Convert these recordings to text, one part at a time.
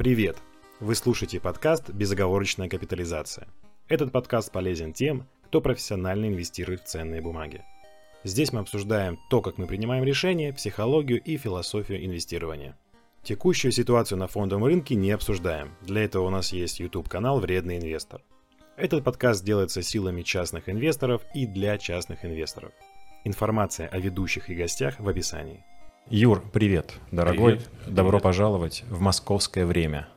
Привет! Вы слушаете подкаст «Безоговорочная капитализация». Этот подкаст полезен тем, кто профессионально инвестирует в ценные бумаги. Здесь мы обсуждаем то, как мы принимаем решения, психологию и философию инвестирования. Текущую ситуацию на фондовом рынке не обсуждаем. Для этого у нас есть YouTube-канал «Вредный инвестор». Этот подкаст делается силами частных инвесторов и для частных инвесторов. Информация о ведущих и гостях в описании. Юр, привет, дорогой. Привет. Добро Привет. пожаловать в московское время.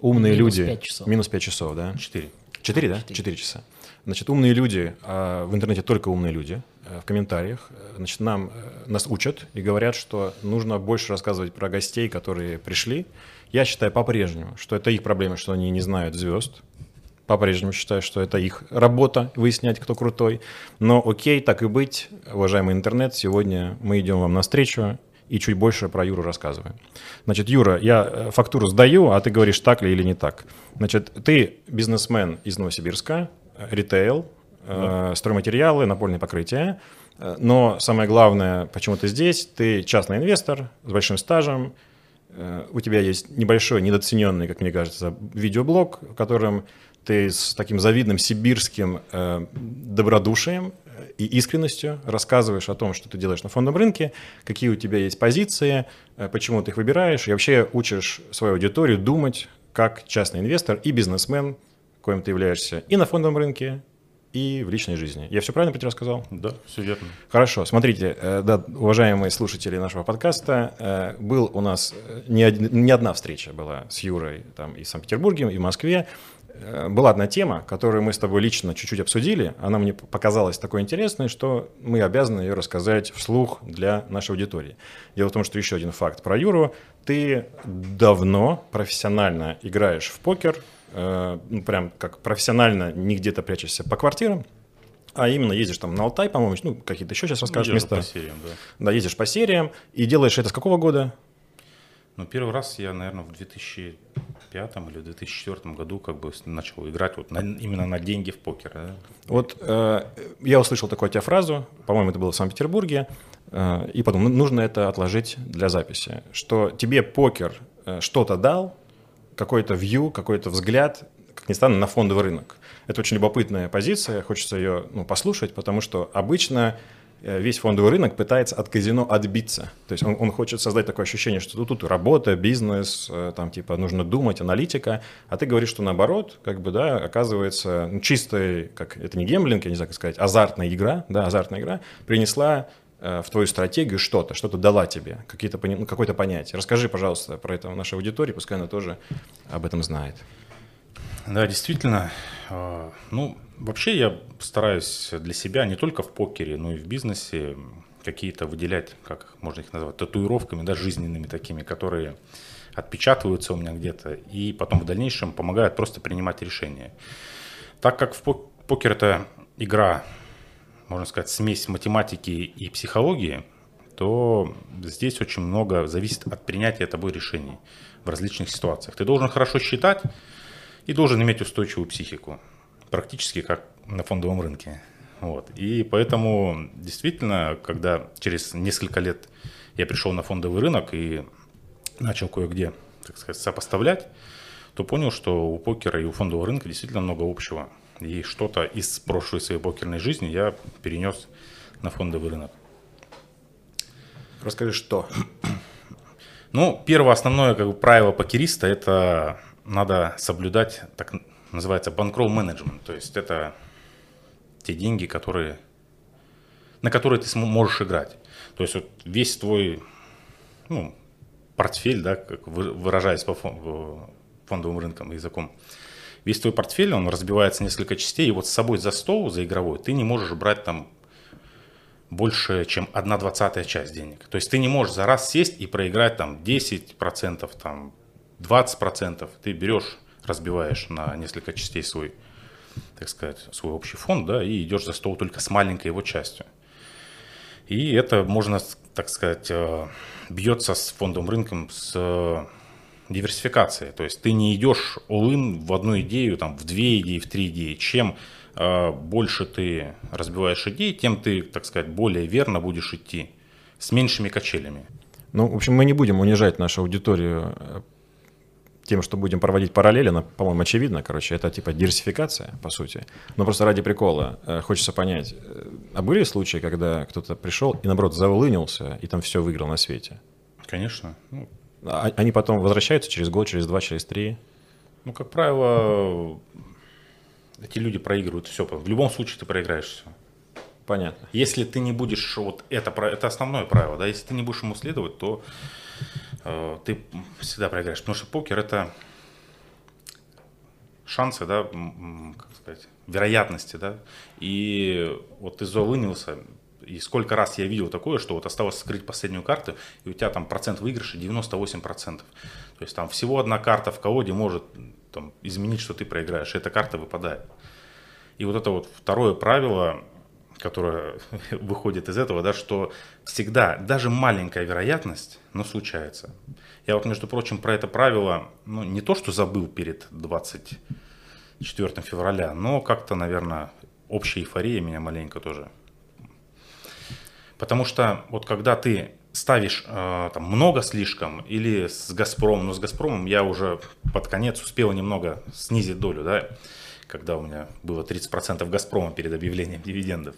Умные Минус люди. пять часов. Минус 5 часов, да? Четыре. Четыре, да? Четыре. Четыре часа. Значит, умные люди, а в интернете только умные люди, э, в комментариях, э, значит, нам, э, нас учат и говорят, что нужно больше рассказывать про гостей, которые пришли. Я считаю по-прежнему, что это их проблема, что они не знают звезд. По-прежнему считаю, что это их работа выяснять, кто крутой. Но окей, так и быть, уважаемый интернет, сегодня мы идем вам навстречу и чуть больше про Юру рассказываем. Значит, Юра, я э, фактуру сдаю, а ты говоришь, так ли или не так. Значит, ты бизнесмен из Новосибирска, э, ритейл, э, стройматериалы, напольное покрытие. Э, Но самое главное, почему ты здесь, ты частный инвестор с большим стажем, Э, у тебя есть небольшой, недооцененный, как мне кажется, видеоблог, в котором ты с таким завидным сибирским э, добродушием и искренностью рассказываешь о том, что ты делаешь на фондовом рынке, какие у тебя есть позиции, э, почему ты их выбираешь, и вообще учишь свою аудиторию думать как частный инвестор и бизнесмен, коим ты являешься и на фондовом рынке, и в личной жизни. Я все правильно про тебя рассказал? Да, все верно. Хорошо, смотрите, э, да, уважаемые слушатели нашего подкаста, э, был у нас э, не, один- не одна встреча была с Юрой там, и в Санкт-Петербурге, и в Москве. Э, Была одна тема, которую мы с тобой лично чуть-чуть обсудили. Она мне показалась такой интересной, что мы обязаны ее рассказать вслух для нашей аудитории. Дело в том, что еще один факт про Юру. Ты давно профессионально играешь в покер, э, ну, прям как профессионально, не где-то прячешься по квартирам, а именно ездишь там на Алтай, по-моему, ну, какие-то еще сейчас расскажешь Ну, места. по сериям, да. Да, ездишь по сериям и делаешь это с какого года? Но первый раз я, наверное, в 2005 или 2004 году как бы начал играть вот на- именно на деньги в покер. да. Вот э, я услышал такую от тебя фразу, по-моему, это было в Санкт-Петербурге, э, и подумал, ну, нужно это отложить для записи, что тебе покер э, что-то дал, какой-то вью, какой-то взгляд, как ни странно, на фондовый рынок. Это очень любопытная позиция, хочется ее ну, послушать, потому что обычно весь фондовый рынок пытается от казино отбиться. То есть он, он хочет создать такое ощущение, что тут, тут работа, бизнес, э, там типа нужно думать, аналитика, а ты говоришь, что наоборот, как бы, да, оказывается, ну, чистая, как это не гемблинг, я не знаю, как сказать, азартная игра, да, азартная игра принесла э, в твою стратегию что-то, что-то дала тебе, какие-то, ну, какое-то понятие. Расскажи, пожалуйста, про это нашей аудитории, пускай она тоже об этом знает. Да, действительно. э, Ну, вообще я стараюсь для себя не только в покере, но и в бизнесе какие-то выделять, как можно их назвать, татуировками, да, жизненными такими, которые отпечатываются у меня где-то и потом в дальнейшем помогают просто принимать решения. Так как в пок- покер это игра, можно сказать, смесь математики и психологии, то здесь очень много зависит от принятия тобой решений в различных ситуациях. Ты должен хорошо считать и должен иметь устойчивую психику, практически как на фондовом рынке. Вот. И поэтому действительно, когда через несколько лет я пришел на фондовый рынок и начал кое-где, так сказать, сопоставлять, то понял, что у покера и у фондового рынка действительно много общего. И что-то из прошлой своей покерной жизни я перенес на фондовый рынок. Расскажи, что? Ну, первое основное как бы, правило покериста – это надо соблюдать, так называется, банкролл менеджмент. То есть это те деньги, которые, на которые ты можешь играть. То есть вот весь твой ну, портфель, да, как вы- выражаясь по в- фондовым рынкам языком, весь твой портфель, он разбивается на несколько частей, и вот с собой за стол, за игровой, ты не можешь брать там больше, чем 1 двадцатая часть денег. То есть ты не можешь за раз сесть и проиграть там 10%, там 20%. Ты берешь, разбиваешь на несколько частей свой, так сказать, свой общий фонд, да, и идешь за стол только с маленькой его частью. И это можно, так сказать, э, бьется с фондовым рынком с э, диверсификацией. То есть ты не идешь all-in в одну идею, там, в две идеи, в три идеи. Чем э, больше ты разбиваешь идей, тем ты, так сказать, более верно будешь идти с меньшими качелями. Ну, в общем, мы не будем унижать нашу аудиторию тем, что будем проводить параллели, она, по-моему, очевидно, короче, это типа диверсификация, по сути. Но просто ради прикола э, хочется понять, э, а были случаи, когда кто-то пришел и, наоборот, заулынился и там все выиграл на свете? Конечно. Ну, а, они потом возвращаются через год, через два, через три? Ну, как правило, эти люди проигрывают все. В любом случае ты проиграешь все. Понятно. Если ты не будешь, вот это, это основное правило, да, если ты не будешь ему следовать, то ты всегда проиграешь. Потому что покер это шансы, да, как сказать, вероятности, да. И вот ты залынился, и сколько раз я видел такое, что вот осталось скрыть последнюю карту, и у тебя там процент выигрыша 98%. То есть там всего одна карта в колоде может там, изменить, что ты проиграешь, и эта карта выпадает. И вот это вот второе правило, которое выходит из этого, да, что всегда, даже маленькая вероятность, но случается. Я вот, между прочим, про это правило, ну, не то, что забыл перед 24 февраля, но как-то, наверное, общая эйфория меня маленько тоже Потому что вот когда ты ставишь э, там много слишком или с Газпромом, но с Газпромом я уже под конец успел немного снизить долю, да, когда у меня было 30% Газпрома перед объявлением дивидендов.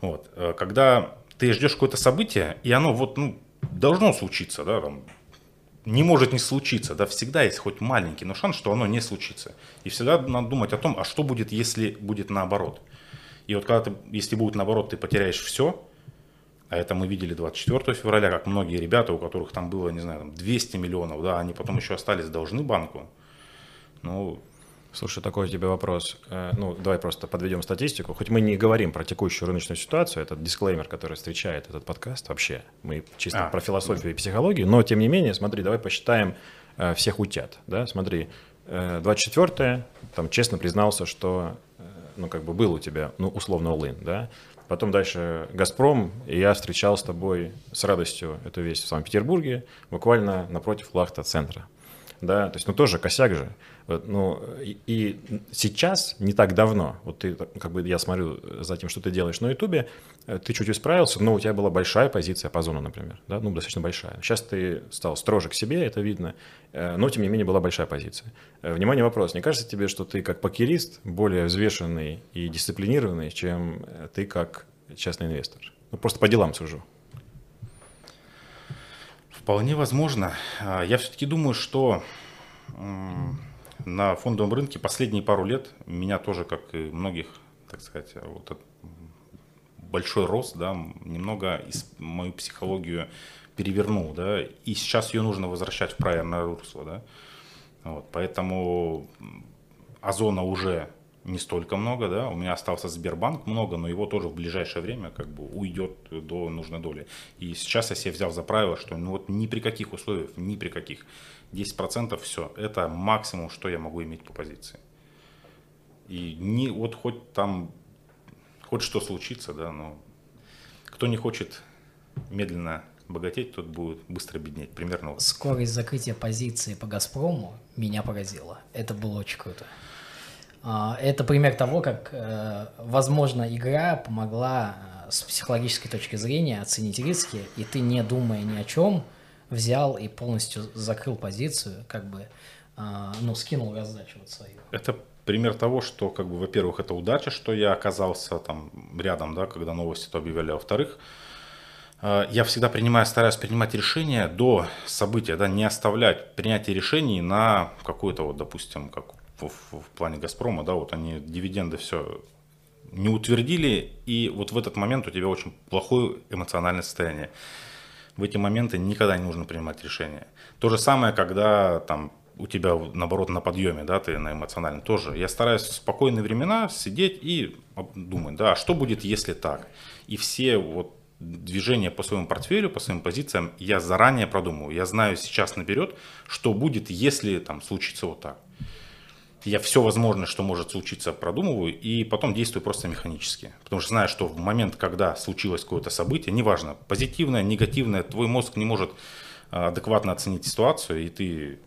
Вот. Э, когда ты ждешь какое-то событие, и оно вот, ну, должно случиться, да, там, не может не случиться, да, всегда есть хоть маленький, но шанс, что оно не случится. И всегда надо думать о том, а что будет, если будет наоборот. И вот когда ты, если будет наоборот, ты потеряешь все, а это мы видели 24 февраля, как многие ребята, у которых там было, не знаю, там 200 миллионов, да, они потом еще остались должны банку. Ну, Слушай, такой тебе вопрос. Э, ну, давай просто подведем статистику. Хоть мы не говорим про текущую рыночную ситуацию, это дисклеймер, который встречает этот подкаст вообще. Мы чисто а, про философию да. и психологию, но тем не менее, смотри, давай посчитаем э, всех утят. Да? Смотри, 24 э, там честно признался, что ну, как бы был у тебя, ну, условно, all да, Потом дальше «Газпром», и я встречал с тобой с радостью эту вещь в Санкт-Петербурге, буквально напротив Лахта-центра. Да, то есть, ну, тоже косяк же. Вот, ну, и, и сейчас, не так давно, вот ты, как бы я смотрю за тем, что ты делаешь на Ютубе, э, ты чуть исправился, но у тебя была большая позиция по зону, например, да, ну, достаточно большая. Сейчас ты стал строже к себе, это видно, э, но, тем не менее, была большая позиция. Э, внимание, вопрос. Не кажется тебе, что ты как покерист более взвешенный и дисциплинированный, чем ты как частный инвестор? Ну, просто по делам сужу. Вполне возможно. А, я все-таки думаю, что на фондовом рынке последние пару лет меня тоже, как и многих, так сказать, вот большой рост, да, немного мою психологию перевернул, да, и сейчас ее нужно возвращать в правильное русло, да. Вот, поэтому Озона уже не столько много, да, у меня остался Сбербанк много, но его тоже в ближайшее время как бы уйдет до нужной доли. И сейчас я себе взял за правило, что ну вот ни при каких условиях, ни при каких 10% все, это максимум, что я могу иметь по позиции. И не вот хоть там, хоть что случится, да, но кто не хочет медленно богатеть, тот будет быстро беднеть. Примерно вот. Скорость закрытия позиции по «Газпрому» меня поразила. Это было очень круто. А, это пример того, как, э, возможно, игра помогла э, с психологической точки зрения оценить риски, и ты, не думая ни о чем, взял и полностью закрыл позицию, как бы, а, ну, скинул раздачу вот свою. Это пример того, что, как бы, во-первых, это удача, что я оказался там рядом, да, когда новости то объявляли, а во-вторых, я всегда принимаю, стараюсь принимать решения до события, да, не оставлять принятие решений на какую-то вот, допустим, как в, в, в плане Газпрома, да, вот они дивиденды все не утвердили, и вот в этот момент у тебя очень плохое эмоциональное состояние в эти моменты никогда не нужно принимать решения. То же самое, когда там у тебя, наоборот, на подъеме, да, ты на эмоциональном тоже. Я стараюсь в спокойные времена сидеть и думать, да, а что будет, если так? И все вот движения по своему портфелю, по своим позициям я заранее продумываю. Я знаю сейчас наперед, что будет, если там случится вот так я все возможное, что может случиться, продумываю и потом действую просто механически. Потому что знаю, что в момент, когда случилось какое-то событие, неважно, позитивное, негативное, твой мозг не может а, адекватно оценить ситуацию, и ты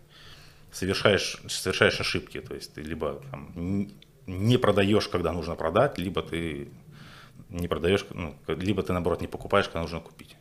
совершаешь, совершаешь ошибки. То есть ты либо там, не продаешь, когда нужно продать, либо ты не продаешь, ну, либо ты, наоборот, не покупаешь, когда нужно купить.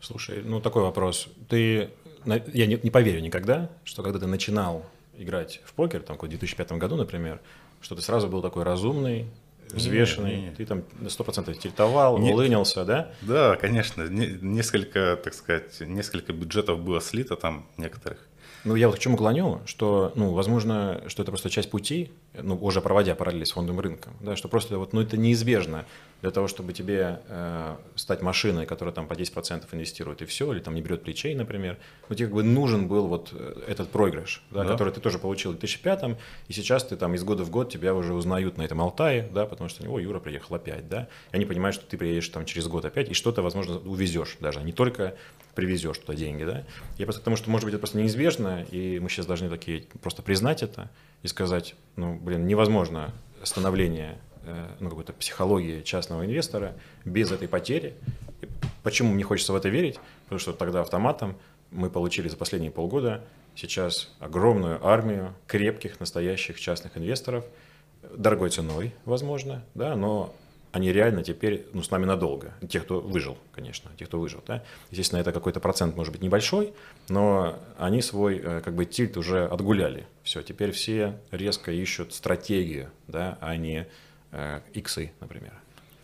Слушай, ну такой вопрос. Ты, я не, не поверю никогда, что когда ты начинал играть в покер, там, в 2005 году, например, что ты сразу был такой разумный, взвешенный, не, не. ты там на сто процентов тильтовал, не, улынился, да? Да, конечно, не, несколько, так сказать, несколько бюджетов было слито там некоторых. Ну, я вот к чему клоню, что, ну, возможно, что это просто часть пути, ну, уже проводя параллели с фондовым рынком, да, что просто вот, ну, это неизбежно для того, чтобы тебе э, стать машиной, которая там по 10% инвестирует и все, или там не берет плечей, например, ну, тебе как бы нужен был вот э, этот проигрыш, да, да. который ты тоже получил в 2005 и сейчас ты там из года в год тебя уже узнают на этом Алтае, да, потому что, о, Юра приехал опять, да, и они понимают, что ты приедешь там через год опять, и что-то, возможно, увезешь даже, не только привезешь туда деньги, да. Я просто потому, что, может быть, это просто неизбежно, и мы сейчас должны такие просто признать это и сказать, ну, блин, невозможно становление э, ну, какой-то психологии частного инвестора без этой потери. Почему мне хочется в это верить? Потому что тогда автоматом мы получили за последние полгода сейчас огромную армию крепких, настоящих частных инвесторов, дорогой ценой, возможно, да, но они реально теперь ну, с нами надолго. Те, кто выжил, конечно, те, кто выжил. Да? Естественно, это какой-то процент, может быть, небольшой, но они свой э, как бы тильт уже отгуляли. Все, теперь все резко ищут стратегию, да, а не э, иксы, например,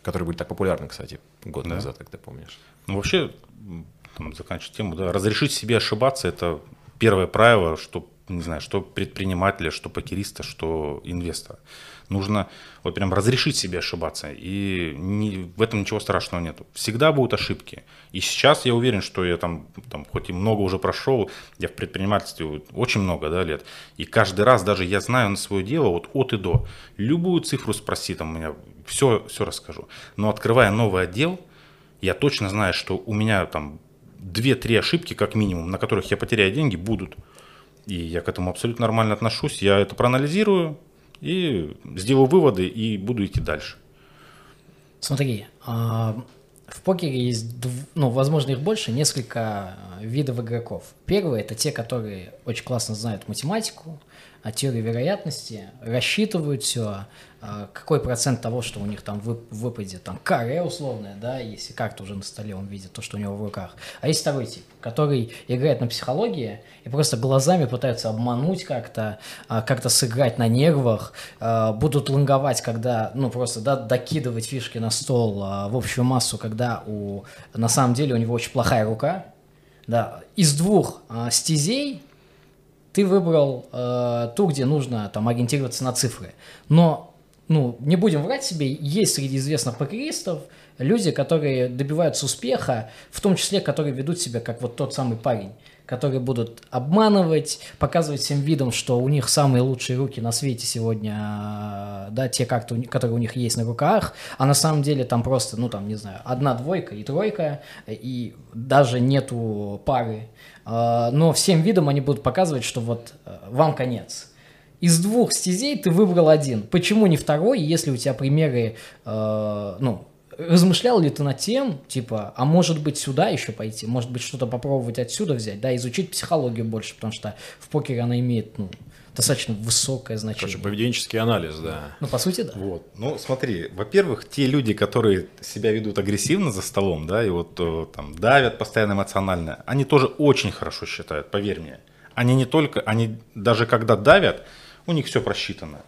которые были так популярны, кстати, год да. назад, как ты помнишь. Ну, вообще, там, заканчивать тему, да, разрешить себе ошибаться – это первое правило, что, не знаю, что предпринимателя, что покериста, что инвестора. Нужно вот прям разрешить себе ошибаться, и не, в этом ничего страшного нет. Всегда будут ошибки. И сейчас я уверен, что я там, там хоть и много уже прошел, я в предпринимательстве очень много да, лет, и каждый раз даже я знаю на свое дело вот от и до. Любую цифру спроси, там у меня все, все расскажу. Но открывая новый отдел, я точно знаю, что у меня там 2-3 ошибки, как минимум, на которых я потеряю деньги, будут. И я к этому абсолютно нормально отношусь. Я это проанализирую, и сделаю выводы и буду идти дальше. Смотри, а, в покере есть, ну, возможно, их больше, несколько а, видов игроков. Первые – это те, которые очень классно знают математику, а теорию вероятности, рассчитывают все, а, какой процент того, что у них там выпадет, там каре условная, да, если карта уже на столе, он видит то, что у него в руках. А есть второй тип, который играет на психологии и просто глазами пытаются обмануть как-то, а, как-то сыграть на нервах, а, будут лонговать, когда, ну, просто, да, докидывать фишки на стол в общую массу, когда у, на самом деле у него очень плохая рука, да, из двух стезей ты выбрал э, ту, где нужно там ориентироваться на цифры. Но ну, не будем врать себе, есть среди известных покеристов люди, которые добиваются успеха, в том числе, которые ведут себя как вот тот самый парень, которые будут обманывать, показывать всем видом, что у них самые лучшие руки на свете сегодня, да, те карты, которые у них есть на руках, а на самом деле там просто, ну, там, не знаю, одна двойка и тройка, и даже нету пары, но всем видом они будут показывать, что вот э, вам конец, из двух стезей ты выбрал один. Почему не второй, если у тебя примеры, э, ну, размышлял ли ты над тем, типа, а может быть сюда еще пойти, может быть что-то попробовать отсюда взять, да, изучить психологию больше, потому что в покере она имеет, ну, достаточно высокое значение. Короче, поведенческий анализ, да. Ну, по сути, да. Вот. Ну, смотри, во-первых, те люди, которые себя ведут агрессивно за столом, да, и вот э, там давят постоянно эмоционально, они тоже очень хорошо считают, поверь мне. Они не только, они даже когда давят, у них все просчитано.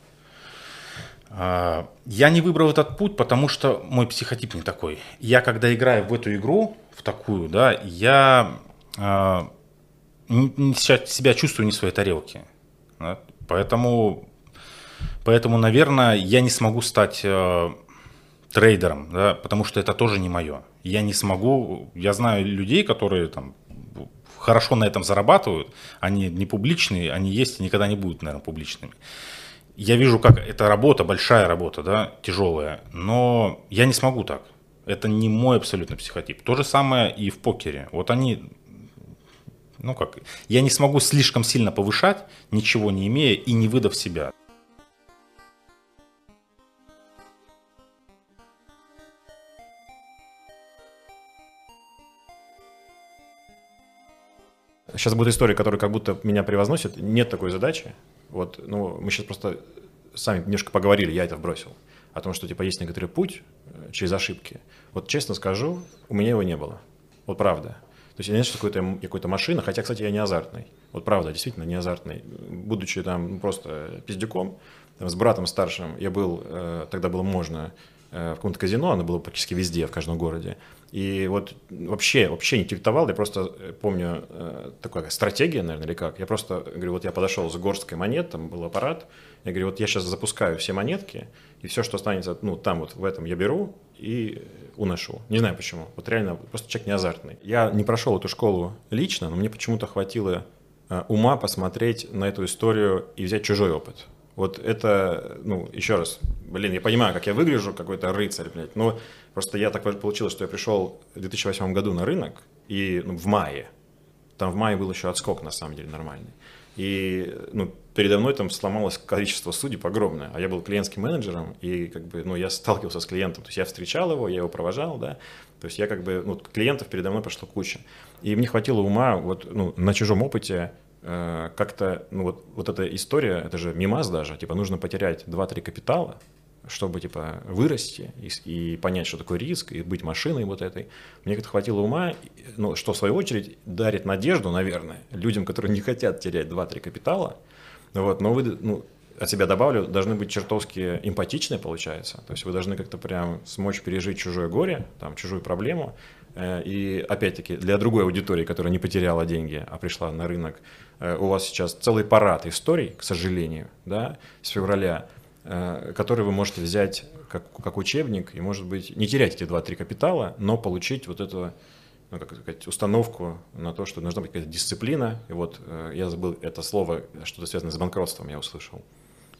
А, я не выбрал этот путь, потому что мой психотип не такой. Я когда играю в эту игру, в такую, да, я э, себя чувствую не в своей тарелке. Да? Поэтому, поэтому, наверное, я не смогу стать э, трейдером, да, потому что это тоже не мое. Я не смогу, я знаю людей, которые там хорошо на этом зарабатывают, они не публичные, они есть и никогда не будут, наверное, публичными. Я вижу, как это работа, большая работа, да, тяжелая, но я не смогу так. Это не мой абсолютно психотип. То же самое и в покере. Вот они, ну как, я не смогу слишком сильно повышать, ничего не имея и не выдав себя. Сейчас будет история, которая как будто меня превозносит. Нет такой задачи. Вот, ну, мы сейчас просто сами немножко поговорили, я это вбросил. О том, что, типа, есть некоторый путь э, через ошибки. Вот честно скажу, у меня его не было. Вот правда. То есть я не что какой-то какой машина, хотя, кстати, я не азартный. Вот правда, действительно не азартный. Будучи там просто пиздюком, там, с братом старшим, я был, э, тогда было можно, э, в каком-то казино, оно было практически везде, в каждом городе. И вот вообще, вообще не тиктовал, я просто э, помню, э, такая стратегия, наверное, или как. Я просто говорю, вот я подошел с горсткой монет, там был аппарат, я говорю, вот я сейчас запускаю все монетки, и все, что останется, ну, там вот в этом я беру и уношу. Не знаю почему. Вот реально, просто человек не азартный. Я не прошел эту школу лично, но мне почему-то хватило э, ума посмотреть на эту историю и взять чужой опыт. Вот это, ну, еще раз, блин, я понимаю, как я выгляжу, какой-то рыцарь, блядь, но просто я так получилось, что я пришел в 2008 году на рынок, и ну, в мае, там в мае был еще отскок, на самом деле, нормальный. И ну, передо мной там сломалось количество судеб огромное, а я был клиентским менеджером, и как бы, ну, я сталкивался с клиентом, то есть я встречал его, я его провожал, да, то есть я как бы, ну, клиентов передо мной прошло куча. И мне хватило ума вот, ну, на чужом опыте как-то, ну вот, вот эта история, это же мимаз даже, типа нужно потерять 2-3 капитала, чтобы типа вырасти и, и понять, что такое риск, и быть машиной вот этой. Мне как-то хватило ума, ну, что в свою очередь дарит надежду, наверное, людям, которые не хотят терять 2-3 капитала. Вот, но вы, ну, от себя добавлю, должны быть чертовски эмпатичны, получается. То есть вы должны как-то прям смочь пережить чужое горе, там, чужую проблему. Э, и опять-таки для другой аудитории, которая не потеряла деньги, а пришла на рынок, э, у вас сейчас целый парад историй, к сожалению, да, с февраля, э, который вы можете взять как, как учебник и, может быть, не терять эти 2-3 капитала, но получить вот эту ну, как сказать, установку на то, что должна быть какая-то дисциплина. И вот я забыл это слово, что-то связанное с банкротством я услышал.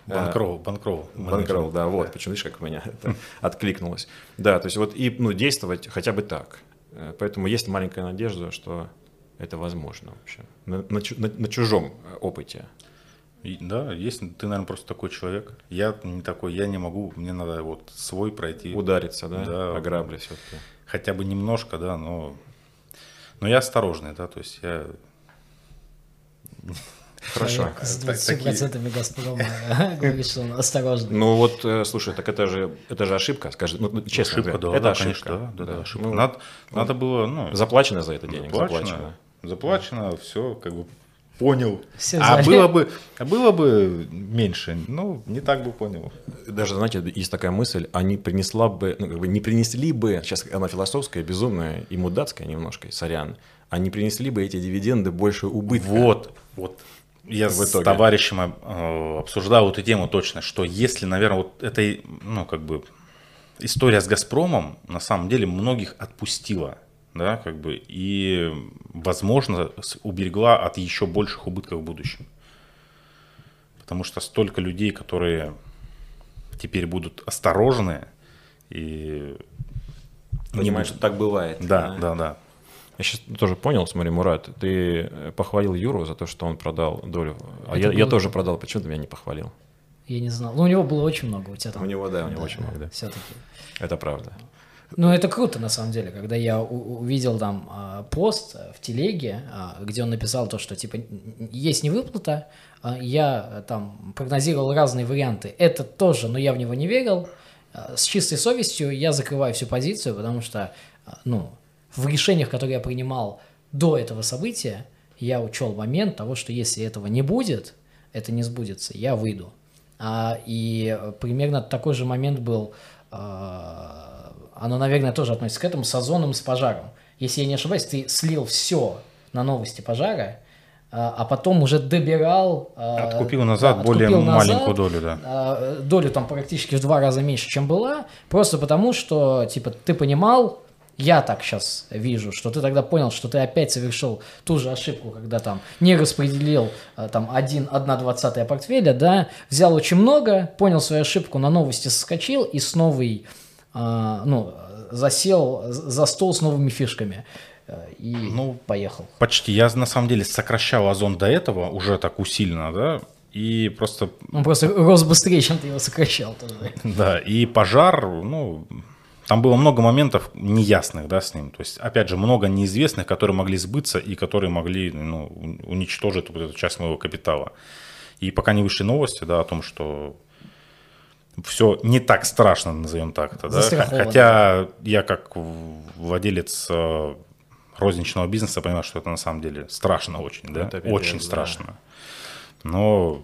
Банкрол, банкрол. Банкрол, да, вот, почему, видишь, как у меня это откликнулось. Да, то есть вот и ну, действовать хотя бы так. Э, поэтому есть маленькая надежда, что это возможно вообще. На, на, на, на чужом э, опыте. И, да, есть, ты, наверное, просто такой человек. Я не такой, я не могу, мне надо вот свой пройти. Удариться, да, да. о грабли все-таки. Хотя бы немножко, да, но, но я осторожный, да, то есть я Хорошо. С 20% Газпрома говорит, что он осторожный. Ну вот, э, слушай, так это же, это же ошибка, скажи, ну, ну честно ошибка, говоря. да, это да, ошибка. Конечно, да, да, да, ошибка. Ну, надо, ну, надо было, ну... Заплачено за это денег, заплачено. Заплачено, заплачено все, как бы понял. Все а было бы, а было бы меньше, ну, не так бы понял. Даже, знаете, есть такая мысль, они принесла бы, ну, как бы не принесли бы, сейчас она философская, безумная и мудацкая немножко, сорян, они принесли бы эти дивиденды больше убытка. Вот, вот. Я в с товарищем э, обсуждал эту тему точно, что если, наверное, вот эта, ну, как бы, история с «Газпромом» на самом деле многих отпустила, да, как бы, и, возможно, уберегла от еще больших убытков в будущем. Потому что столько людей, которые теперь будут осторожны и... Понимаешь, что так бывает. Да, да, да. Я сейчас тоже понял, смотри, Мурат, ты э, похвалил Юру за то, что он продал долю. А я, было... я тоже продал. Почему ты меня не похвалил? Я не знал. Ну, у него было очень много, у тебя там. У него, да, у него да, очень много, да. Все-таки. Это правда. Ну, это круто, на самом деле, когда я увидел там а, пост в телеге, а, где он написал то, что, типа, есть невыплата, а, я там прогнозировал разные варианты. Это тоже, но я в него не верил. С чистой совестью я закрываю всю позицию, потому что, ну, в решениях, которые я принимал до этого события, я учел момент того, что если этого не будет, это не сбудется, я выйду. А, и примерно такой же момент был, оно, наверное, тоже относится к этому, с озоном, с пожаром. Если я не ошибаюсь, ты слил все на новости пожара, а, а потом уже добирал... А, откупил назад да, более откупил маленькую долю, да. А, долю там практически в два раза меньше, чем была, просто потому что, типа, ты понимал, я так сейчас вижу, что ты тогда понял, что ты опять совершил ту же ошибку, когда там не распределил там один, одна двадцатая портфеля, да, взял очень много, понял свою ошибку, на новости соскочил и с новой, ну, засел за стол с новыми фишками э, и ну, поехал. Почти. Я на самом деле сокращал озон до этого уже так усиленно, да, и просто... Он просто рос быстрее, чем ты его сокращал. Тоже. Да, и пожар, ну, там было много моментов неясных, да, с ним. То есть, опять же, много неизвестных, которые могли сбыться и которые могли ну, уничтожить вот эту часть моего капитала. И пока не вышли новости, да, о том, что все не так страшно, назовем так это, да. Хотя я как владелец э, розничного бизнеса понимаешь, что это на самом деле страшно очень, да? Это очень да. страшно. Но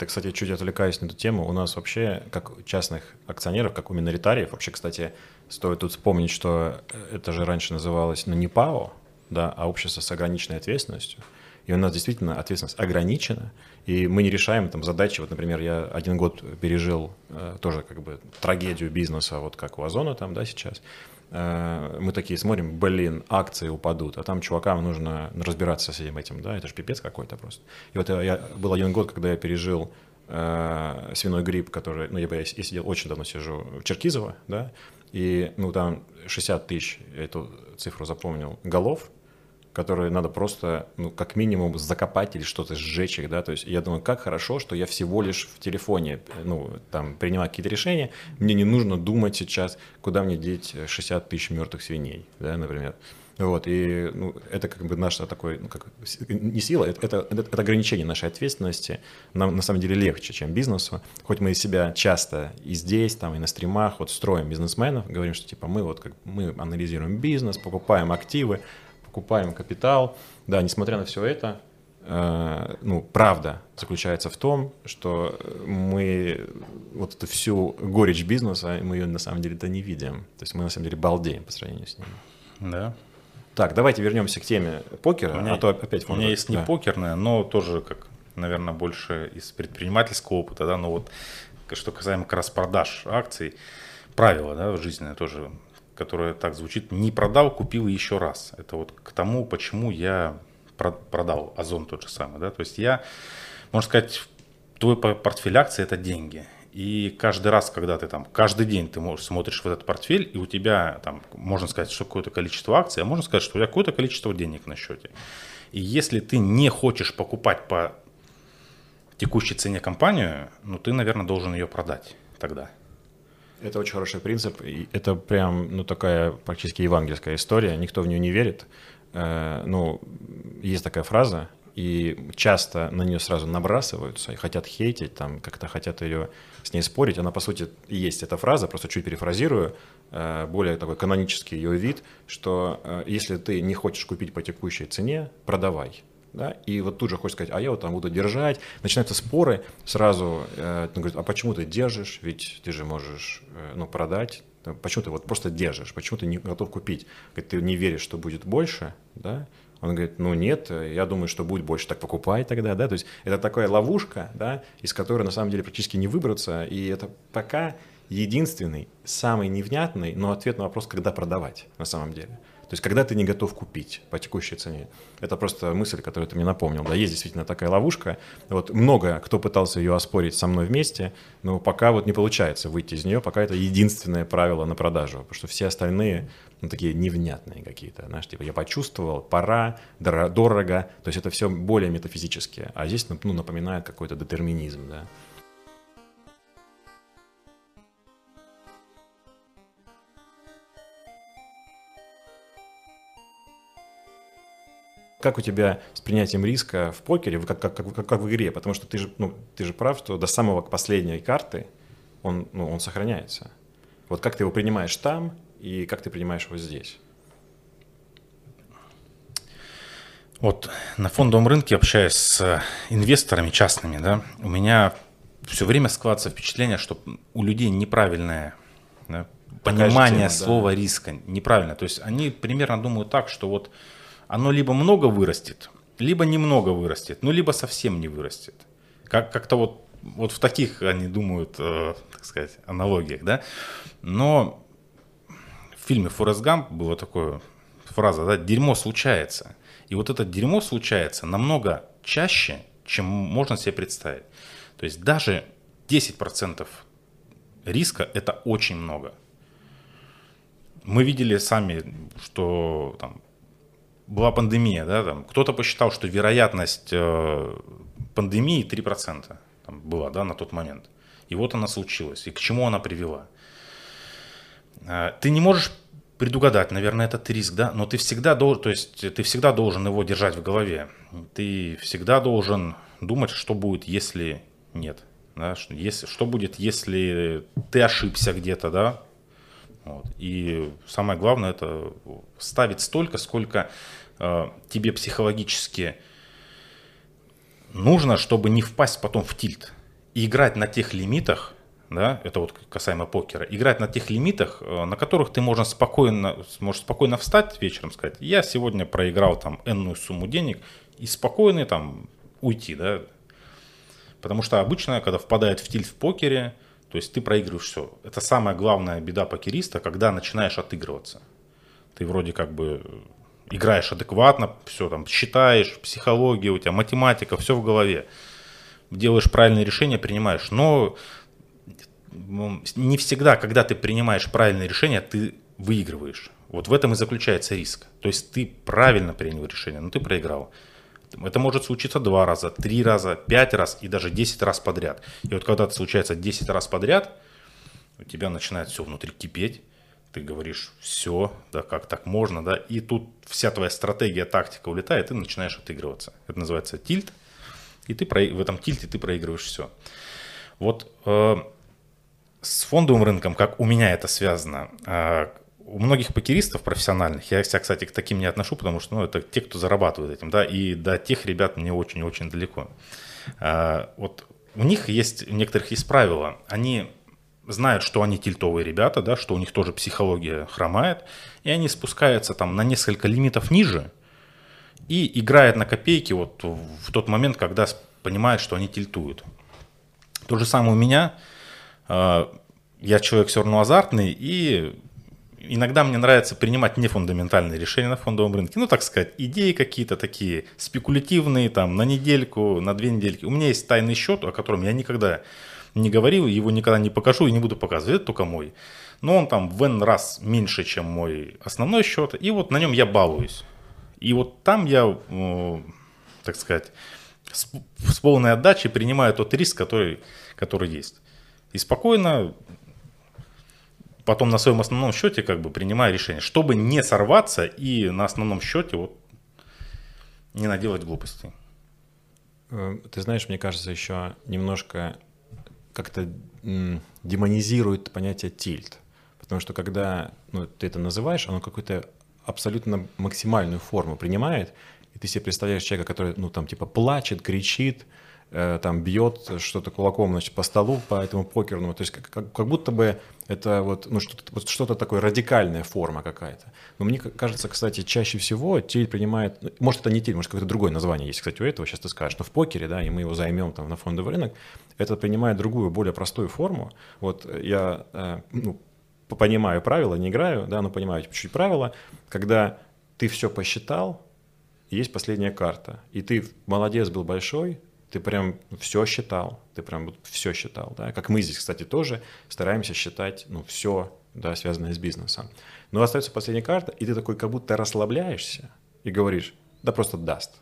Это, кстати, чуть отвлекаюсь на эту тему. У нас вообще, как у частных акционеров, как у миноритариев, вообще, кстати, стоит тут вспомнить, что это же раньше называлось, ну, не ПАО, да, а общество с ограниченной ответственностью. И у нас действительно ответственность ограничена, и мы не решаем там задачи. Вот, например, я один год пережил э, тоже как бы трагедию бизнеса, вот как у Озона там, да, сейчас. Э, мы такие смотрим, блин, акции упадут, а там чувакам нужно разбираться со всем этим, да, это же пипец какой-то просто. И вот я, я был один год, когда я пережил э, свиной грипп, который, ну, я, я сидел, очень давно сижу в Черкизово, да, и, ну, там 60 тысяч, я эту цифру запомнил, голов, которые надо просто, ну, как минимум, закопать или что-то сжечь их, да, то есть я думаю, как хорошо, что я всего лишь в телефоне, ну, там, принимаю какие-то решения, мне не нужно думать сейчас, куда мне деть 60 тысяч мертвых свиней, да, например. Вот, и ну, это как бы наша такой, ну, как, не сила, это, это, это ограничение нашей ответственности. Нам на самом деле легче, чем бизнесу. Хоть мы из себя часто и здесь, там, и на стримах вот строим бизнесменов, говорим, что типа мы вот как мы анализируем бизнес, покупаем активы, покупаем капитал. Да, несмотря на все это, э, ну, правда заключается в том, что мы вот эту всю горечь бизнеса, мы ее на самом деле-то не видим. То есть мы на самом деле балдеем по сравнению с ним. да. Так, давайте вернемся к теме покера, У меня- а то опять У меня есть не да. покерная, но тоже, как, наверное, больше из предпринимательского опыта, да, но вот что касаемо как раз продаж акций, правило, да, жизненное тоже, которое так звучит, не продал, купил еще раз. Это вот к тому, почему я про- продал Озон тот же самый, да, то есть я, можно сказать, твой по- портфель акций – это деньги. И каждый раз, когда ты там, каждый день ты можешь, смотришь в этот портфель, и у тебя там, можно сказать, что какое-то количество акций, а можно сказать, что у тебя какое-то количество денег на счете. И если ты не хочешь покупать по текущей цене компанию, ну ты, наверное, должен ее продать тогда. Это очень хороший принцип. и Это прям, ну, такая практически евангельская история. Никто в нее не верит. Э, Ну, есть такая фраза, и часто на нее сразу набрасываются и хотят хейтить, там, как-то хотят ее с ней спорить. Она, по сути, есть эта фраза, просто чуть перефразирую, э, более такой канонический ее вид, что э, если ты не хочешь купить по текущей цене, продавай. Да? И вот тут же хочешь сказать, а я вот там буду держать. Начинаются споры, сразу э, он говорит, а почему ты держишь, ведь ты же можешь э, ну, продать. Да, Почему ты вот просто держишь, почему ты не готов купить? Говорит, ты не веришь, что будет больше, да? Он говорит, ну нет, э, я думаю, что будет больше, так покупай тогда, да? То есть это такая ловушка, да, из которой на самом деле практически не выбраться, и это пока единственный, самый невнятный, но ответ на вопрос, когда продавать на самом деле. То есть, когда ты не готов купить по текущей цене. Это просто мысль, которую ты мне напомнил. Да, есть действительно такая ловушка. Вот много кто пытался ее оспорить со мной вместе, но пока вот не получается выйти из нее, пока это единственное правило на продажу. Потому что все остальные, ну, такие невнятные какие-то. Знаешь, типа, я почувствовал, пора, дор- дорого. То есть, это все более метафизические. А здесь, ну, напоминает какой-то детерминизм, да. Как у тебя с принятием риска в покере, как, как, как, как- в игре? Потому что ты же, ну, ты же прав, что до самого последней карты он, ну, он сохраняется. Вот как ты его принимаешь там и как ты принимаешь его здесь? Вот на фондовом рынке, общаясь с инвесторами частными, да, у меня все время складывается впечатление, что у людей неправильное да, понимание тема, да. слова риска, неправильно. То есть они примерно думают так, что вот оно либо много вырастет, либо немного вырастет, ну либо совсем не вырастет. Как, как-то вот, вот в таких они думают, э, так сказать, аналогиях, да. Но в фильме «Форест Гамп» была такая фраза, да, «дерьмо случается». И вот это дерьмо случается намного чаще, чем можно себе представить. То есть даже 10% риска – это очень много. Мы видели сами, что там, была пандемия, да, там, кто-то посчитал, что вероятность э, пандемии 3% там, была да, на тот момент. И вот она случилась. И к чему она привела? Э, Ты не можешь предугадать, наверное, этот риск, да, но ты всегда должен, то есть ты всегда должен его держать в голове. Ты всегда должен думать, что будет, если нет. Да, если, что будет, если ты ошибся где-то, да, Вот. И самое главное это ставить столько, сколько тебе психологически нужно, чтобы не впасть потом в тильт. И играть на тех лимитах, да, это вот касаемо покера, играть на тех лимитах, э, на которых ты можно спокойно, можешь спокойно встать вечером, сказать, я сегодня проиграл там энную сумму денег, и спокойно там уйти, да. Потому что обычно, когда впадает в тильт в покере, то есть ты проигрываешь все. Это самая главная беда покериста, когда начинаешь отыгрываться. Ты вроде как бы играешь адекватно, все там считаешь, психология у тебя, математика, все в голове. Делаешь правильные решения, принимаешь. Но не всегда, когда ты принимаешь правильные решения, ты выигрываешь. Вот в этом и заключается риск. То есть ты правильно принял решение, но ты проиграл. Это может случиться два раза, три раза, пять раз и даже десять раз подряд. И вот когда это случается десять раз подряд, у тебя начинает все внутри кипеть, ты говоришь, все, да как так можно, да, и тут вся твоя стратегия, тактика улетает, и ты начинаешь отыгрываться. Это называется тильт, и ты про... в этом тильте ты проигрываешь все. Вот э, с фондовым рынком, как у меня это связано, э, у многих покеристов профессиональных, я себя, кстати, к таким не отношу, потому что ну, это те, кто зарабатывает этим, да, и до тех ребят мне очень-очень далеко. Э, вот у них есть, у некоторых есть правила, они знают, что они тильтовые ребята, да, что у них тоже психология хромает, и они спускаются там на несколько лимитов ниже и играют на копейки вот в тот момент, когда понимают, что они тильтуют. То же самое у меня. А, я человек все равно азартный, и иногда мне нравится принимать нефундаментальные решения на фондовом рынке. Ну, так сказать, идеи какие-то такие спекулятивные, там, на недельку, на две недельки. У меня есть тайный счет, о котором я никогда не говорил, его никогда не покажу и не буду показывать, это только мой. Но он там в N раз меньше, чем мой основной счет, и вот на нем я балуюсь. И вот там я, э, так сказать, с, полной отдачей принимаю тот риск, который, который есть. И спокойно потом на своем основном счете как бы принимаю решение, чтобы не сорваться и на основном счете вот не наделать глупостей. Э, ты знаешь, мне кажется, еще немножко как-то демонизирует понятие тильт. Потому что когда ну, ты это называешь, оно какую-то абсолютно максимальную форму принимает, и ты себе представляешь человека, который, ну, там, типа, плачет, кричит, э, там, бьет что-то кулаком, значит, по столу, по этому покерному. То есть как, как, как будто бы это вот, ну, что-то, вот что-то такое радикальная форма какая-то. Но мне кажется, кстати, чаще всего тель принимает, ну, может, это не тель, может, какое-то другое название есть, кстати, у этого, сейчас ты скажешь, но в покере, да, и мы его займем там на фондовый рынок, это принимает другую, более простую форму. Вот я, э, ну, понимаю правила, не играю, да, но понимаю чуть-чуть правила, когда ты все посчитал, есть последняя карта, и ты молодец был большой, ты прям все считал, ты прям все считал, да, как мы здесь, кстати, тоже стараемся считать, ну, все, да, связанное с бизнесом. Но остается последняя карта, и ты такой как будто расслабляешься и говоришь, да просто даст.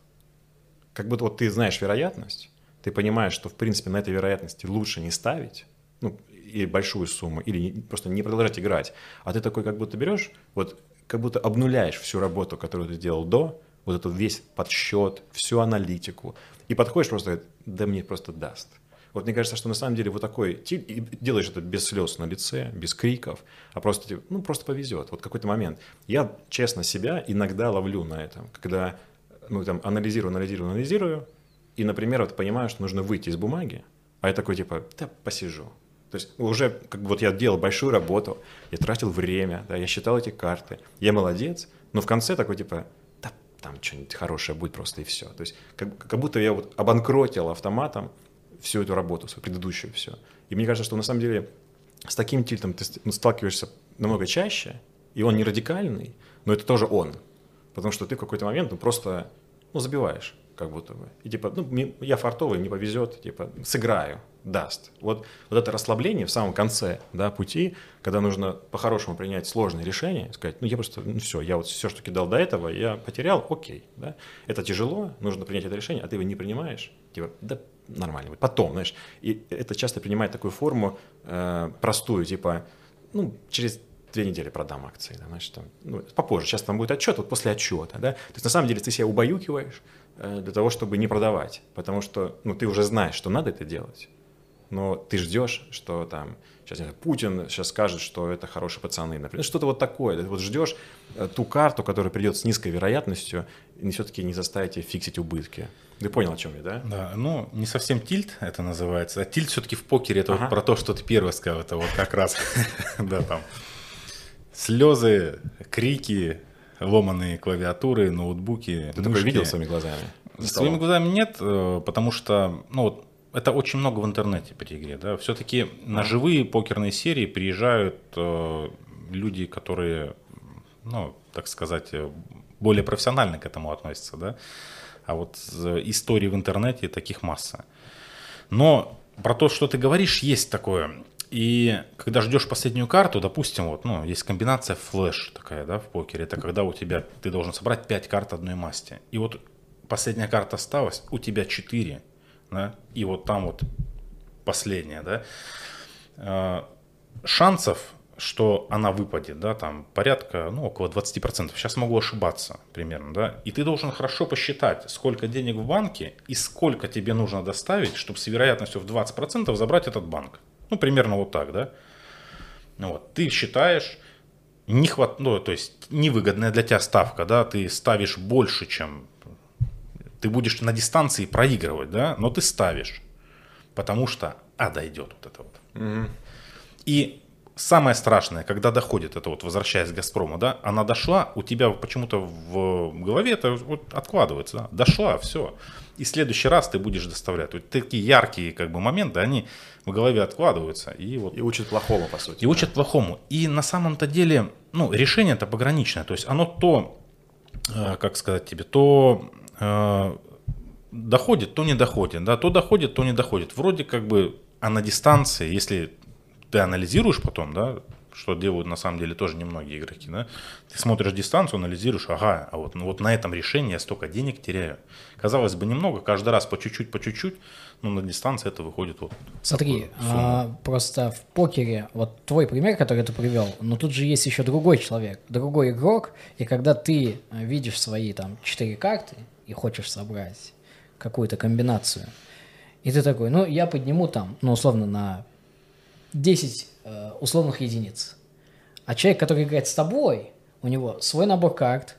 Как будто вот ты знаешь вероятность, ты понимаешь, что, в принципе, на этой вероятности лучше не ставить, ну, и большую сумму, или просто не продолжать играть, а ты такой как будто берешь, вот как будто обнуляешь всю работу, которую ты делал до, вот этот весь подсчет, всю аналитику, и подходишь просто, да мне просто даст. Вот мне кажется, что на самом деле вот такой и делаешь это без слез на лице, без криков, а просто, ну, просто повезет. Вот какой-то момент. Я, честно, себя иногда ловлю на этом, когда, ну, там, анализирую, анализирую, анализирую, и, например, вот понимаю, что нужно выйти из бумаги, а я такой, типа, да, посижу. То есть уже, как бы вот я делал большую работу, я тратил время, да, я считал эти карты, я молодец, но в конце такой, типа, там что-нибудь хорошее будет просто и все. То есть как, как будто я вот обанкротил автоматом всю эту работу, свою предыдущую все. И мне кажется, что на самом деле с таким тильтом ты ну, сталкиваешься намного чаще, и он не радикальный, но это тоже он. Потому что ты в какой-то момент ну, просто ну, забиваешь, как будто бы. И типа, ну, я фартовый, не повезет, типа, сыграю, даст. Вот, вот это расслабление в самом конце да, пути, когда нужно по-хорошему принять сложные решения, сказать, ну я просто, ну все, я вот все, что кидал до этого, я потерял, окей. Да? Это тяжело, нужно принять это решение, а ты его не принимаешь, типа, да нормально. Потом, знаешь, и это часто принимает такую форму э, простую, типа, ну, через две недели продам акции, да, значит, там, ну, попозже, сейчас там будет отчет, вот после отчета, да, то есть на самом деле ты себя убаюкиваешь для того, чтобы не продавать, потому что, ну, ты уже знаешь, что надо это делать, но ты ждешь, что там сейчас знаю, Путин сейчас скажет, что это хорошие пацаны, например, что-то вот такое. Ты вот ждешь э, ту карту, которая придет с низкой вероятностью, и все-таки не заставит тебя фиксить убытки. Ты понял, о чем я, да? Да, ну, не совсем тильт это называется. А тильт все-таки в покере, это ага. вот про то, что ты первый сказал, это вот как раз, да, там, слезы, крики, ломаные клавиатуры, ноутбуки. Ты такое видел своими глазами? Своими глазами нет, э, потому что, ну, вот это очень много в интернете при игре. Да? Все-таки на живые покерные серии приезжают э, люди, которые, ну, так сказать, э, более профессионально к этому относятся. Да? А вот истории в интернете таких масса. Но про то, что ты говоришь, есть такое. И когда ждешь последнюю карту, допустим, вот, ну, есть комбинация флеш такая, да, в покере. Это когда у тебя, ты должен собрать 5 карт одной масти. И вот последняя карта осталась, у тебя 4 да, и вот там вот последняя, да, а, шансов, что она выпадет, да, там порядка, ну, около 20%. Сейчас могу ошибаться примерно, да. И ты должен хорошо посчитать, сколько денег в банке и сколько тебе нужно доставить, чтобы с вероятностью в 20% забрать этот банк. Ну, примерно вот так, да. Ну, вот, ты считаешь, не хват, ну, то есть невыгодная для тебя ставка, да, ты ставишь больше, чем ты будешь на дистанции проигрывать, да, но ты ставишь, потому что, а, дойдет вот это вот. Угу. И самое страшное, когда доходит это вот, возвращаясь к Газпрому, да, она дошла, у тебя почему-то в голове это вот откладывается, да, дошла, все. И в следующий раз ты будешь доставлять. Вот такие яркие как бы моменты, они в голове откладываются. И, вот, и учат плохому, по сути. И да. учат плохому. И на самом-то деле, ну, решение это пограничное. То есть оно то, э, как сказать тебе, то Э, доходит, то не доходит, да, то доходит, то не доходит. Вроде как бы, а на дистанции, если ты анализируешь потом, да, что делают на самом деле тоже немногие игроки, да, ты смотришь дистанцию, анализируешь, ага, а вот, ну, вот на этом решении я столько денег теряю. Казалось бы, немного, каждый раз по чуть-чуть, по чуть-чуть, но на дистанции это выходит вот. Смотри, а, просто в покере, вот твой пример, который ты привел, но тут же есть еще другой человек, другой игрок, и когда ты видишь свои там четыре карты, и хочешь собрать какую-то комбинацию, и ты такой, ну, я подниму там, ну, условно, на 10 э, условных единиц. А человек, который играет с тобой, у него свой набор карт,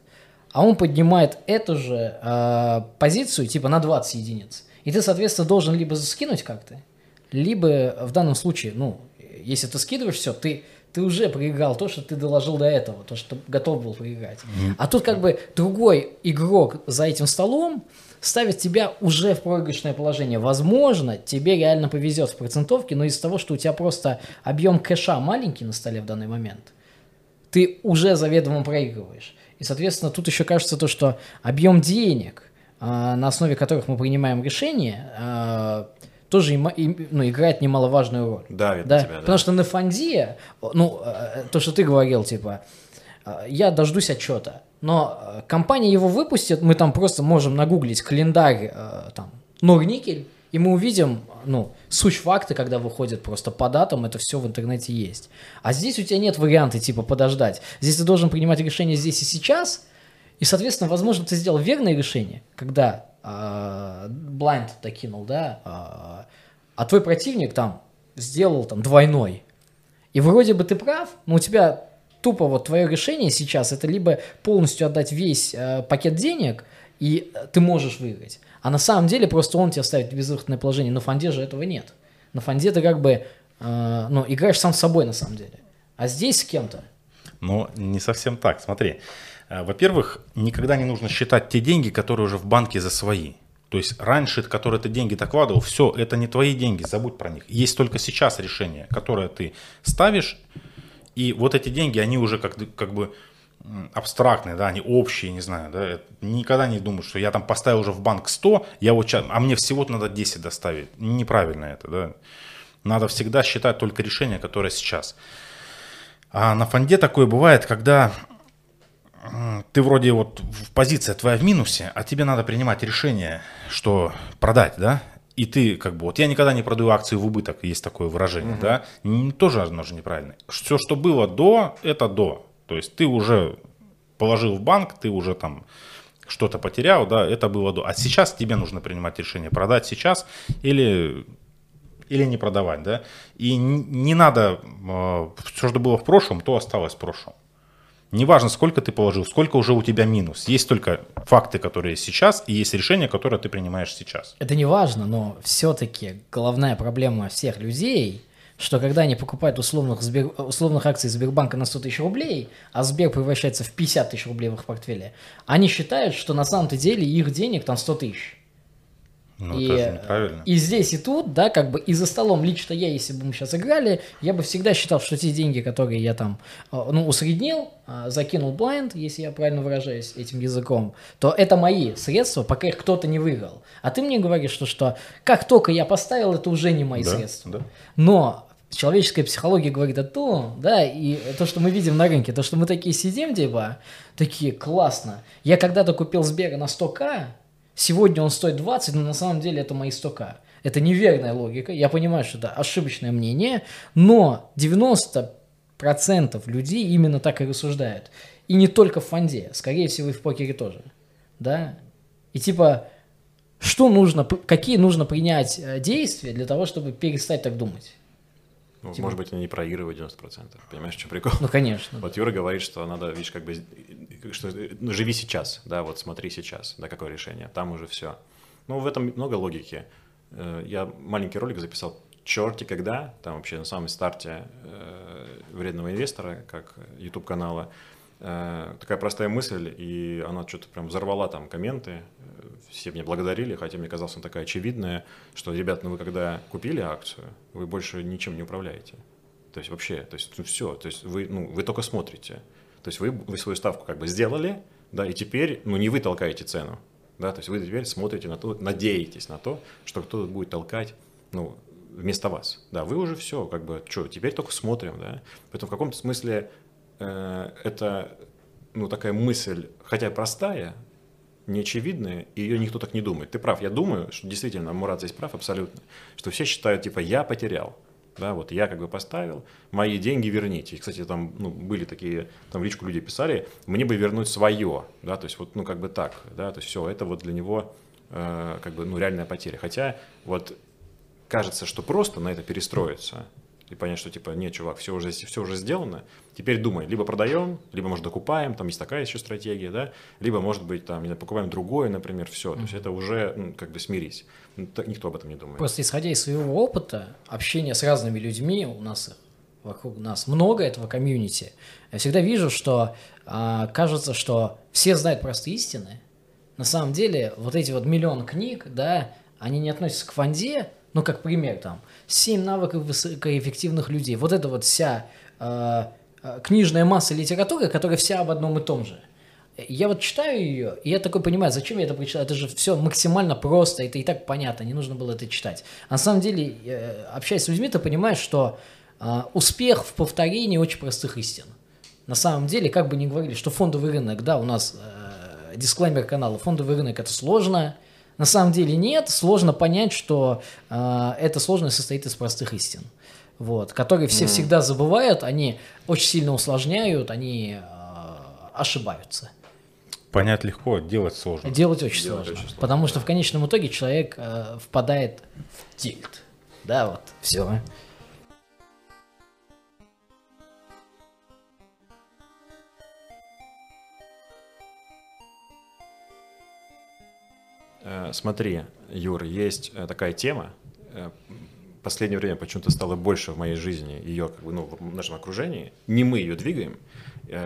а он поднимает эту же э, позицию типа на 20 единиц. И ты, соответственно, должен либо скинуть карты, либо в данном случае, ну, если ты скидываешь все, ты ты уже проиграл то, что ты доложил до этого, то, что готов был проиграть. Mm-hmm. А тут как бы другой игрок за этим столом ставит тебя уже в проигрышное положение. Возможно, тебе реально повезет в процентовке, но из-за того, что у тебя просто объем кэша маленький на столе в данный момент, ты уже заведомо проигрываешь. И, соответственно, тут еще кажется то, что объем денег, а, на основе которых мы принимаем решение, а, тоже ну, играет немаловажную роль. Давит да? тебя, да. Потому что на фанде, ну, э, то, что ты говорил, типа, э, я дождусь отчета, но э, компания его выпустит, мы там просто можем нагуглить календарь, там, Норникель, и мы увидим, ну, суть факты, когда выходит просто по датам, это все в интернете есть. А здесь у тебя нет варианта, типа, подождать. Здесь ты должен принимать решение здесь и сейчас, и, соответственно, возможно, ты сделал верное решение, когда блайнд докинул, да, а, а твой противник там сделал там двойной. И вроде бы ты прав, но у тебя тупо вот твое решение сейчас это либо полностью отдать весь э, пакет денег, и ты можешь выиграть. А на самом деле просто он тебя ставит в безвыходное положение. На фонде же этого нет. На фонде ты как бы э, ну, играешь сам с собой на самом деле. А здесь с кем-то. Ну, не совсем так. Смотри. Э, во-первых, никогда не нужно считать те деньги, которые уже в банке за свои. То есть раньше, которые ты деньги докладывал, все, это не твои деньги, забудь про них. Есть только сейчас решение, которое ты ставишь, и вот эти деньги, они уже как, как бы абстрактные, да, они общие, не знаю, да, никогда не думаю, что я там поставил уже в банк 100, я вот сейчас, а мне всего надо 10 доставить. Неправильно это, да. Надо всегда считать только решение, которое сейчас. А на фонде такое бывает, когда ты вроде вот в позиция твоя в минусе, а тебе надо принимать решение, что продать, да? И ты как бы, вот я никогда не продаю акции в убыток, есть такое выражение, угу. да? Тоже оно же неправильно. Все, что было до, это до. То есть ты уже положил в банк, ты уже там что-то потерял, да, это было до. А сейчас тебе нужно принимать решение, продать сейчас или или не продавать, да. И не надо, э, все, что было в прошлом, то осталось в прошлом. Неважно, сколько ты положил, сколько уже у тебя минус. Есть только факты, которые сейчас, и есть решения, которые ты принимаешь сейчас. Это не важно, но все-таки головная проблема всех людей, что когда они покупают условных, Сбер... условных акций Сбербанка на 100 тысяч рублей, а Сбер превращается в 50 тысяч рублей в их портфеле, они считают, что на самом-то деле их денег там 100 тысяч. Ну, и, это же неправильно. и здесь, и тут, да, как бы и за столом лично я, если бы мы сейчас играли, я бы всегда считал, что те деньги, которые я там, э, ну, усреднил, э, закинул blind, если я правильно выражаюсь этим языком, то это мои средства, пока их кто-то не выиграл. А ты мне говоришь, что, что как только я поставил, это уже не мои да, средства. Да. Но человеческая психология говорит о том, да, и то, что мы видим на рынке, то, что мы такие сидим, типа, такие, классно. Я когда-то купил Сбера на 100к, Сегодня он стоит 20, но на самом деле это мои 100к. Это неверная логика. Я понимаю, что это ошибочное мнение, но 90% людей именно так и рассуждают. И не только в фонде, скорее всего и в покере тоже. Да? И типа, что нужно, какие нужно принять э, действия для того, чтобы перестать так думать? Ну, типа... Может быть, они не проигрывают 90%. Понимаешь, что прикол? Ну, конечно. Вот Юра говорит, что надо, видишь, как бы, что, ну, живи сейчас, да, вот смотри сейчас, да, какое решение, там уже все. Ну, в этом много логики. Э, я маленький ролик записал, черти когда, там вообще на самом старте э, вредного инвестора, как YouTube канала, э, такая простая мысль, и она что-то прям взорвала там комменты, все мне благодарили, хотя мне казалось, она такая очевидная, что, ребят, ну вы когда купили акцию, вы больше ничем не управляете. То есть вообще, то есть ну, все, то есть вы, ну, вы только смотрите. То есть вы, вы свою ставку как бы сделали, да, и теперь, ну не вы толкаете цену, да, то есть вы теперь смотрите на то, надеетесь на то, что кто-то будет толкать, ну, вместо вас. Да, вы уже все, как бы, что, теперь только смотрим, да. Поэтому в каком-то смысле э, это, ну, такая мысль, хотя простая, неочевидная, и ее никто так не думает. Ты прав, я думаю, что действительно Мурат здесь прав абсолютно, что все считают, типа, я потерял. Да, вот я как бы поставил, мои деньги верните. И, кстати, там ну, были такие, там личку люди писали, мне бы вернуть свое, да, то есть вот, ну, как бы так, да, то есть все, это вот для него э, как бы, ну, реальная потеря. Хотя вот кажется, что просто на это перестроиться, и понять, что типа, нет, чувак, все уже, все уже сделано, теперь думай, либо продаем, либо, может, докупаем, там есть такая еще стратегия, да, либо, может быть, там, не знаю, покупаем другое, например, все, mm-hmm. то есть это уже, ну, как бы смирись. Ну, никто об этом не думает. Просто исходя из своего опыта, общения с разными людьми, у нас вокруг нас много этого комьюнити, я всегда вижу, что а, кажется, что все знают простые истины, на самом деле вот эти вот миллион книг, да, они не относятся к фонде, ну, как пример, там, 7 навыков высокоэффективных людей. Вот это вот вся э, э, книжная масса литературы, которая вся об одном и том же. Я вот читаю ее, и я такой понимаю, зачем я это прочитал? Это же все максимально просто, это и так понятно, не нужно было это читать. А на самом деле, э, общаясь с людьми, ты понимаешь, что э, успех в повторении очень простых истин. На самом деле, как бы ни говорили, что фондовый рынок, да, у нас э, дисклеймер канала, фондовый рынок это сложно, на самом деле нет, сложно понять, что э, эта сложность состоит из простых истин, вот, которые все mm. всегда забывают, они очень сильно усложняют, они э, ошибаются. Понять легко, делать сложно. Делать очень делать сложно, очень сложно потому что в конечном итоге человек э, впадает в тильт. Да, вот, все. Э, смотри, Юр, есть э, такая тема, э, последнее время почему-то стало больше в моей жизни ее как бы, ну, в нашем окружении. Не мы ее двигаем.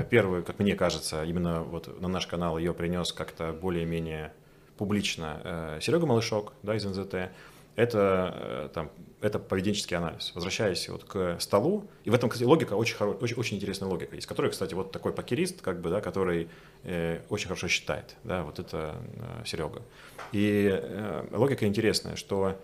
Первый, как мне кажется, именно вот на наш канал ее принес как-то более-менее публично Серега Малышок да, из НЗТ это, э, там, это поведенческий анализ. Возвращаясь вот к столу, и в этом, кстати, логика очень, хоро... очень, очень интересная логика есть, который, кстати, вот такой покерист, как бы, да, который э, очень хорошо считает, да, вот это э, Серега. И э, логика интересная, что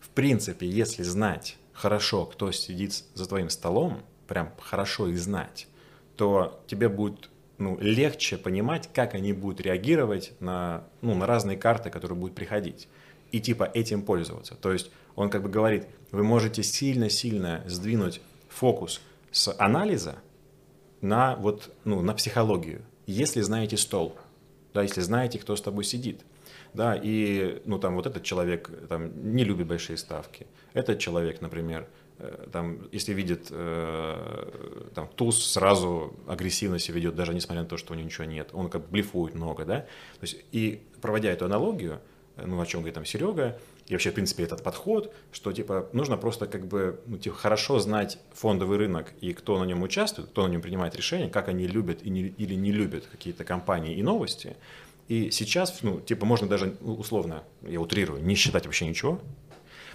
в принципе, если знать хорошо, кто сидит за твоим столом, прям хорошо их знать, то тебе будет ну, легче понимать, как они будут реагировать на, ну, на разные карты, которые будут приходить и типа этим пользоваться. То есть он как бы говорит, вы можете сильно-сильно сдвинуть фокус с анализа на вот, ну, на психологию, если знаете стол, да, если знаете, кто с тобой сидит. да, и, ну, там, вот этот человек, там, не любит большие ставки, этот человек, например, э, там, если видит э, там, туз, сразу агрессивно себя ведет, даже несмотря на то, что у него ничего нет. Он как блефует много, да. То есть, и проводя эту аналогию, ну, о чем говорит там Серега, и вообще, в принципе, этот подход, что, типа, нужно просто как бы, ну, типа, хорошо знать фондовый рынок и кто на нем участвует, кто на нем принимает решения, как они любят и не, или не любят какие-то компании и новости. И сейчас, ну, типа, можно даже условно, я утрирую, не считать вообще ничего,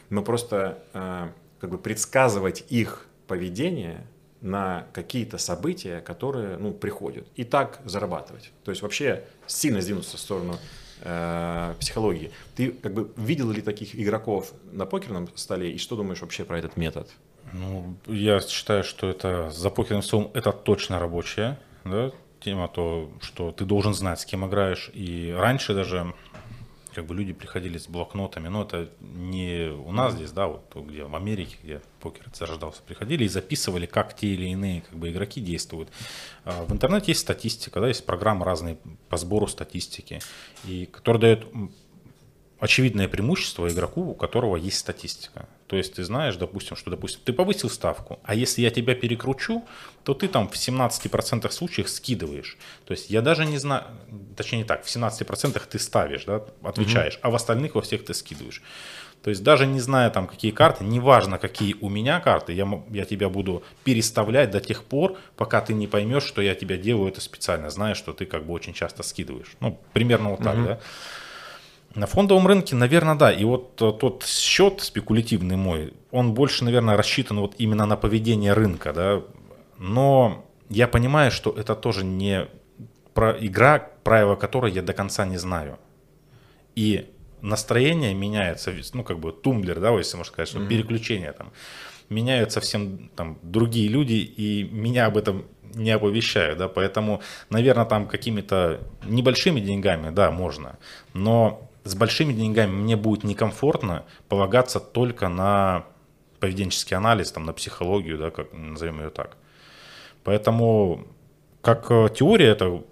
но просто э, как бы предсказывать их поведение на какие-то события, которые, ну, приходят, и так зарабатывать. То есть вообще сильно сдвинуться в сторону э, психологии. Ты как бы видел ли таких игроков на покерном столе и что думаешь вообще про этот метод? Ну, я считаю, что это за покерным столом это точно рабочая да, тема, то, что ты должен знать, с кем играешь. И раньше даже как бы люди приходили с блокнотами, но это не у нас здесь, да, вот где в Америке, где покер зарождался, приходили и записывали, как те или иные как бы игроки действуют. А в интернете есть статистика, да, есть программы разные по сбору статистики, и которые дают очевидное преимущество игроку, у которого есть статистика. То есть ты знаешь, допустим, что, допустим, ты повысил ставку, а если я тебя перекручу, то ты там в 17% случаев скидываешь. То есть я даже не знаю, точнее не так, в 17% ты ставишь, да, отвечаешь, угу. а в остальных во всех ты скидываешь. То есть даже не зная там какие карты, неважно какие у меня карты, я, я тебя буду переставлять до тех пор, пока ты не поймешь, что я тебя делаю это специально, зная, что ты как бы очень часто скидываешь. Ну, примерно вот так, угу. да. На фондовом рынке, наверное, да. И вот э, тот счет спекулятивный мой, он больше, наверное, рассчитан вот именно на поведение рынка, да. Но я понимаю, что это тоже не про игра, правила которой я до конца не знаю. И настроение меняется, ну, как бы тумблер, да, если можно сказать, что mm-hmm. переключение там. Меняют совсем там другие люди, и меня об этом не оповещают, да, поэтому, наверное, там какими-то небольшими деньгами, да, можно, но с большими деньгами мне будет некомфортно полагаться только на поведенческий анализ, там, на психологию, да, как назовем ее так. Поэтому как э, теория это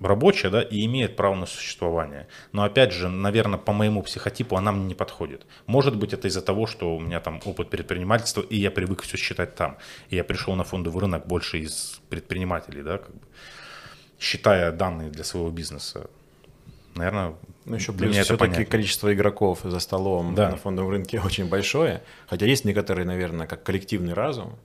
рабочая, да, и имеет право на существование. Но опять же, наверное, по моему психотипу она мне не подходит. Может быть, это из-за того, что у меня там опыт предпринимательства, и я привык все считать там. И я пришел на фондовый рынок больше из предпринимателей, да, как бы, считая данные для своего бизнеса. Наверное, ну, еще плюс все-таки количество игроков за столом да. на фондовом рынке очень большое. Хотя есть некоторые, наверное, как коллективный разум.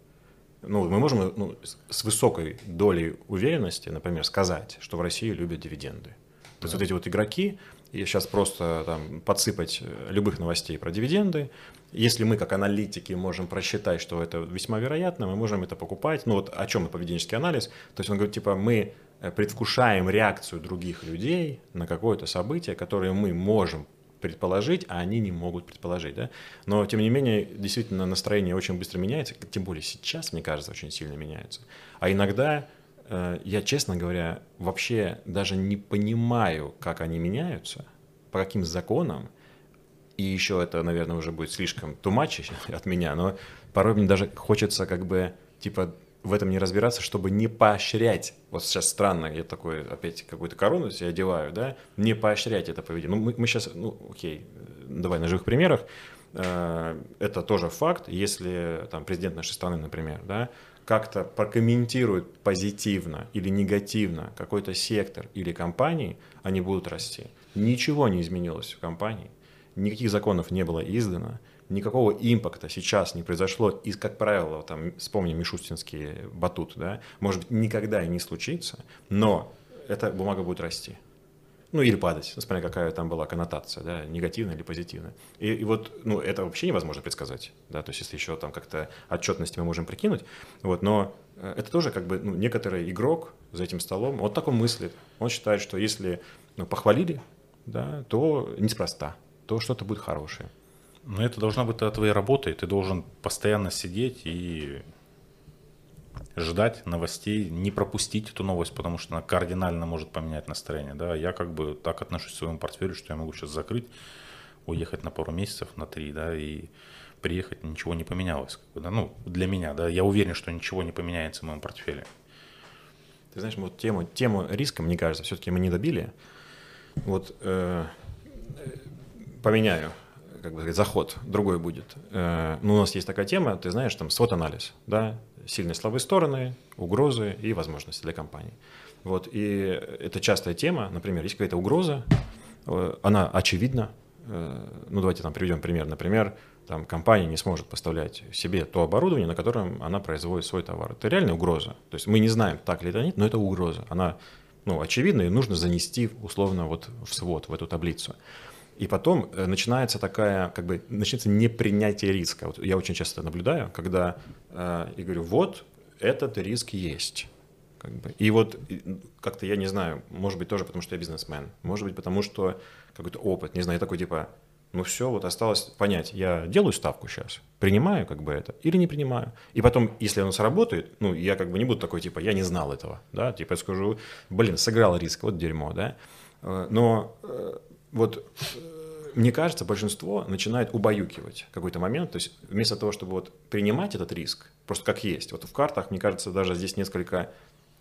Ну, мы можем ну, с высокой долей уверенности, например, сказать, что в России любят дивиденды. То есть вот эти вот игроки, и сейчас просто там, подсыпать э, любых новостей про дивиденды. Если мы, как аналитики, можем просчитать, что это весьма вероятно, мы можем это покупать. Ну вот о чем и поведенческий анализ. То есть он говорит, типа, мы предвкушаем реакцию других людей на какое-то событие, которое мы можем предположить, а они не могут предположить. Да? Но, тем не менее, действительно, настроение очень быстро меняется, тем более сейчас, мне кажется, очень сильно меняется. А иногда, э, я, честно говоря, вообще даже не понимаю, как они меняются, по каким законам, и еще это, наверное, уже будет слишком тумачить от меня, но порой мне даже хочется как бы, типа, в этом не разбираться, чтобы не поощрять. Вот сейчас странно, я такой опять какую-то корону себе одеваю, да, не поощрять это поведение. Ну, мы, мы сейчас, ну, окей, давай на живых примерах. Э, это тоже факт, если там президент нашей страны, например, да, как-то прокомментирует позитивно или негативно какой-то сектор или компании, они будут расти. Ничего не изменилось в компании, никаких законов не было издано, никакого импакта сейчас не произошло, и, как правило, там, вспомним Мишустинский батут, да, может быть, никогда и не случится, но эта бумага будет расти. Ну, или падать, смотря какая там была коннотация, да, негативная или позитивная. И, и вот, ну, это вообще невозможно предсказать, да, то есть если еще там как-то отчетности мы можем прикинуть, вот, но э, это тоже как бы, ну, некоторый игрок за этим столом, вот так он мыслит, он считает, что если, ну, похвалили, да, то неспроста, то что-то будет хорошее. Но это должна быть твоя работа, и ты должен постоянно сидеть и ждать новостей, не пропустить эту новость, потому что она кардинально может поменять настроение. Да? Я как бы так отношусь к своему портфелю, что я могу сейчас закрыть, уехать на пару месяцев, на три, да, и приехать, ничего не поменялось. Как бы, да? Ну, для меня, да, я уверен, что ничего не поменяется в моем портфеле. Ты знаешь, вот тему, тему риска, мне кажется, все-таки мы не добили. Вот э, поменяю как бы заход другой будет. Э, ну, у нас есть такая тема, ты знаешь, там свод-анализ, да, сильные слабые стороны, угрозы и возможности для компании. Вот, и это частая тема, например, есть какая-то угроза, э, она очевидна, э, ну, давайте там приведем пример, например, там компания не сможет поставлять себе то оборудование, на котором она производит свой товар. Это реальная угроза. То есть мы не знаем, так ли это нет, но это угроза. Она ну, очевидна и нужно занести условно вот в свод, в эту таблицу. И потом э, начинается такая, как бы, начинается непринятие риска. Вот я очень часто наблюдаю, когда э, я говорю, вот этот риск есть. Как бы. И вот как-то я не знаю, может быть тоже потому, что я бизнесмен, может быть потому, что какой-то опыт, не знаю, я такой типа, ну все, вот осталось понять, я делаю ставку сейчас, принимаю как бы это или не принимаю. И потом, если оно сработает, ну я как бы не буду такой типа, я не знал этого, да, типа я скажу, блин, сыграл риск, вот дерьмо, да. Э, но вот э, мне кажется, большинство начинает убаюкивать какой-то момент. То есть вместо того, чтобы вот принимать этот риск, просто как есть. Вот в картах, мне кажется, даже здесь несколько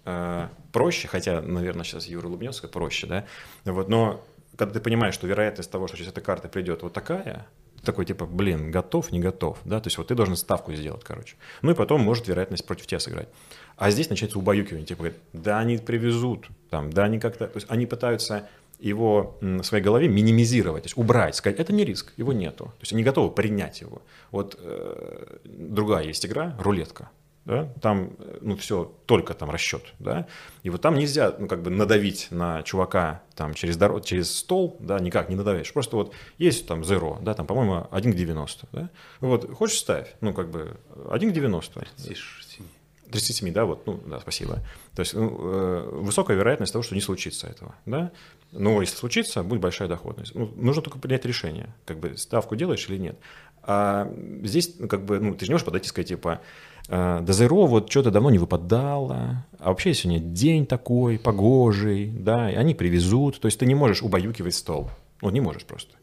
э, проще, хотя, наверное, сейчас Юра улыбнется, проще, да. Вот, но когда ты понимаешь, что вероятность того, что сейчас эта карта придет вот такая, такой типа, блин, готов, не готов, да, то есть вот ты должен ставку сделать, короче. Ну и потом может вероятность против тебя сыграть. А здесь начинается убаюкивание, типа, да, они привезут, там, да, они как-то, то есть они пытаются его в своей голове минимизировать, то есть убрать, сказать, это не риск, его нету. То есть они готовы принять его. Вот э, другая есть игра, рулетка. Да? Там, э, ну, все, только там расчет, да, и вот там нельзя, ну, как бы надавить на чувака там через, дорог, через стол, да, никак не надавишь, просто вот есть там zero, да, там, по-моему, 1 к 90, да, вот, хочешь ставь, ну, как бы 1 к 90. 37. 37, да, вот, ну, да, спасибо. То есть ну, э, высокая вероятность того, что не случится этого, да. Но если случится, будет большая доходность. Ну, нужно только принять решение, как бы ставку делаешь или нет. А здесь, ну, как бы, ну, ты же не можешь подойти и сказать, типа, «Э, до зеро вот что-то давно не выпадало, а вообще сегодня день такой, погожий, да, и они привезут. То есть ты не можешь убаюкивать стол. Ну, не можешь просто.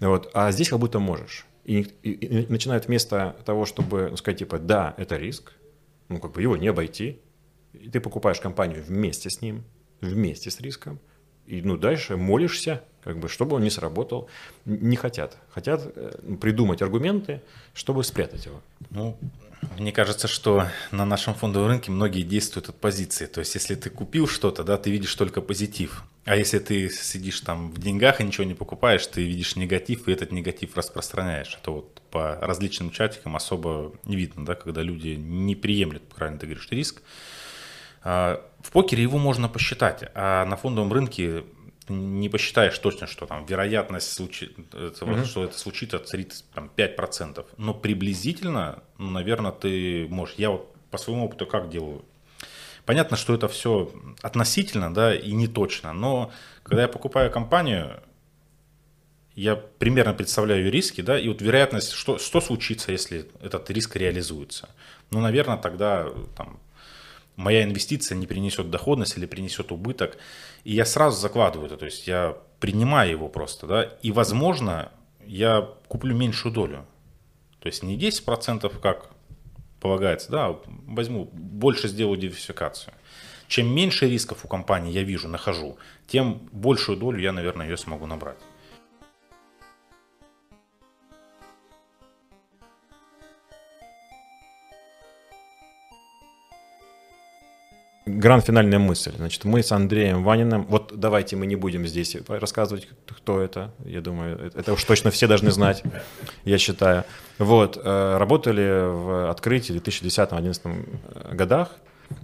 Вот. А здесь как будто можешь. И, и, и начинают вместо того, чтобы ну, сказать, типа, да, это риск, ну, как бы его не обойти. И ты покупаешь компанию вместе с ним, вместе с риском, и ну, дальше молишься, как бы, чтобы он не сработал. Не хотят. Хотят э, придумать аргументы, чтобы спрятать его. Ну, мне кажется, что на нашем фондовом рынке многие действуют от позиции. То есть, если ты купил что-то, да, ты видишь только позитив. А если ты сидишь там в деньгах и ничего не покупаешь, ты видишь негатив, и этот негатив распространяешь. Это вот по различным чатикам особо не видно, да, когда люди не приемлют, правильно ты говоришь, риск. А, в покере его можно посчитать, а на фондовом рынке не посчитаешь точно, что там вероятность, случи... mm-hmm. что это случится, царит там, 5%. Но приблизительно, ну, наверное, ты можешь. Я вот по своему опыту как делаю? Понятно, что это все относительно, да, и не точно, но когда я покупаю компанию, я примерно представляю риски, да, и вот вероятность, что, что случится, если этот риск реализуется. Ну, наверное, тогда там, моя инвестиция не принесет доходность или принесет убыток. И я сразу закладываю это, то есть я принимаю его просто, да, и, возможно, я куплю меньшую долю. То есть не 10%, как полагается, да, возьму, больше сделаю диверсификацию. Чем меньше рисков у компании я вижу, нахожу, тем большую долю я, наверное, ее смогу набрать. Гранд-финальная мысль. Значит, мы с Андреем Ваниным, вот давайте мы не будем здесь рассказывать, кто это. Я думаю, это уж точно все должны знать, я считаю. Вот, э, работали в открытии в 2010-2011 э, годах,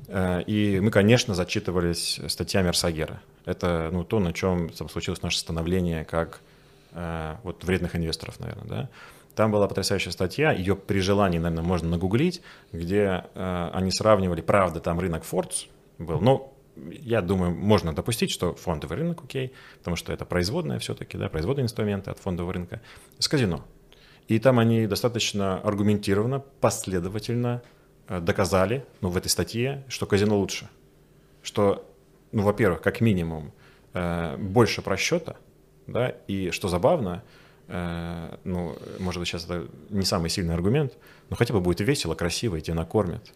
э, и мы, конечно, зачитывались статьями Арсагера. Это ну, то, на чем случилось наше становление как вот, вредных инвесторов, наверное, да. Там была потрясающая статья, ее при желании, наверное, можно нагуглить, где э, они сравнивали, правда, там рынок Фордс был, но я думаю, можно допустить, что фондовый рынок, окей, потому что это производная все-таки, да, производные инструменты от фондового рынка, с казино. И там они достаточно аргументированно, последовательно э, доказали, ну, в этой статье, что казино лучше. Что, ну, во-первых, как минимум, э, больше просчета, да, и что забавно, ну, может быть, сейчас это не самый сильный аргумент, но хотя бы будет весело, красиво, и тебя накормят.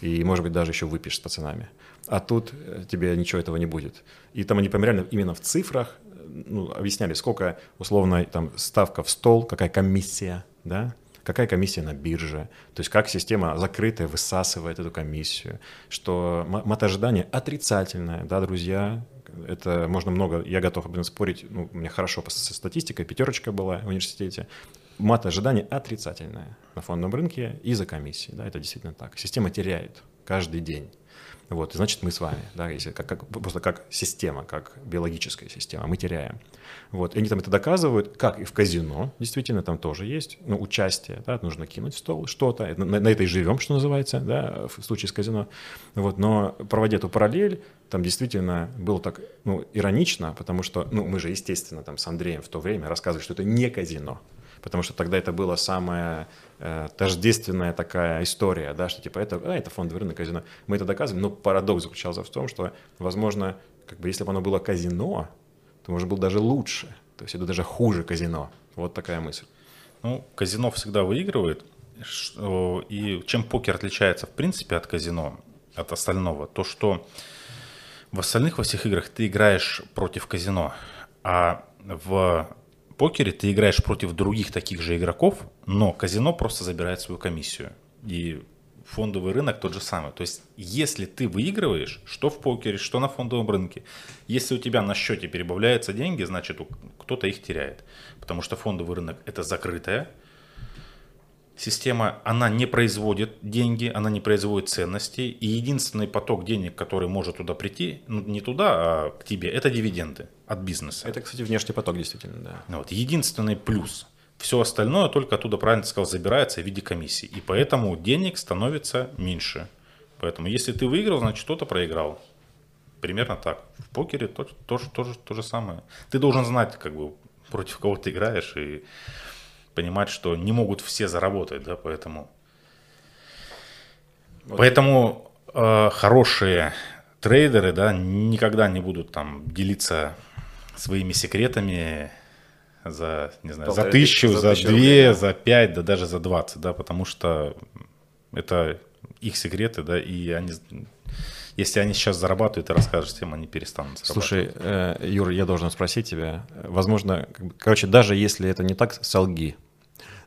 И, может быть, даже еще выпьешь с пацанами. А тут э, тебе ничего этого не будет. И там они прям реально именно в цифрах ну, объясняли, сколько условно там ставка в стол, какая комиссия, да, какая комиссия на бирже, то есть как система закрытая высасывает эту комиссию, что мат ожидания отрицательное, да, друзья, это можно много, я готов об спорить, ну, у меня хорошо со статистикой, пятерочка была в университете, мат ожидания отрицательное на фондовом рынке из-за комиссии, да, это действительно так. Система теряет каждый день. Вот, и значит, мы с вами, да, если как, как, просто как система, как биологическая система, мы теряем. Вот, и они там это доказывают, как и в казино, действительно, там тоже есть, ну, участие, да, нужно кинуть в стол что-то, на, на этой живем, что называется, да, в случае с казино, вот, но проводя эту параллель, там действительно было так, ну, иронично, потому что, ну, мы же, естественно, там с Андреем в то время рассказывали, что это не казино, потому что тогда это было самое э, тождественная такая история, да, что типа это, а, это фондовый рынок, казино. Мы это доказываем, но парадокс заключался в том, что, возможно, как бы если бы оно было казино, то, может, было даже лучше, то есть это даже хуже казино. Вот такая мысль. Ну, казино всегда выигрывает, и чем покер отличается в принципе от казино, от остального, то что в остальных во всех играх ты играешь против казино, а в покере ты играешь против других таких же игроков, но казино просто забирает свою комиссию. И фондовый рынок тот же самый. То есть, если ты выигрываешь, что в покере, что на фондовом рынке, если у тебя на счете перебавляются деньги, значит, кто-то их теряет. Потому что фондовый рынок – это закрытая система, она не производит деньги, она не производит ценности, и единственный поток денег, который может туда прийти, ну, не туда, а к тебе, это дивиденды от бизнеса. Это, кстати, внешний поток, действительно, да. Вот. Единственный плюс. Все остальное только оттуда, правильно сказал, забирается в виде комиссии. И поэтому денег становится меньше. Поэтому если ты выиграл, значит кто-то проиграл. Примерно так. В покере то, тоже, тоже то же самое. Ты должен знать, как бы, против кого ты играешь, и понимать, что не могут все заработать, да, поэтому... Вот. Поэтому э, хорошие трейдеры, да, никогда не будут там делиться своими секретами за, не знаю, за тысячу, за, за две, рублей. за пять, да даже за двадцать, да, потому что это их секреты, да, и они, если они сейчас зарабатывают и расскажешь всем, они перестанут зарабатывать. Слушай, э, Юр, я должен спросить тебя, возможно, короче, даже если это не так, солги.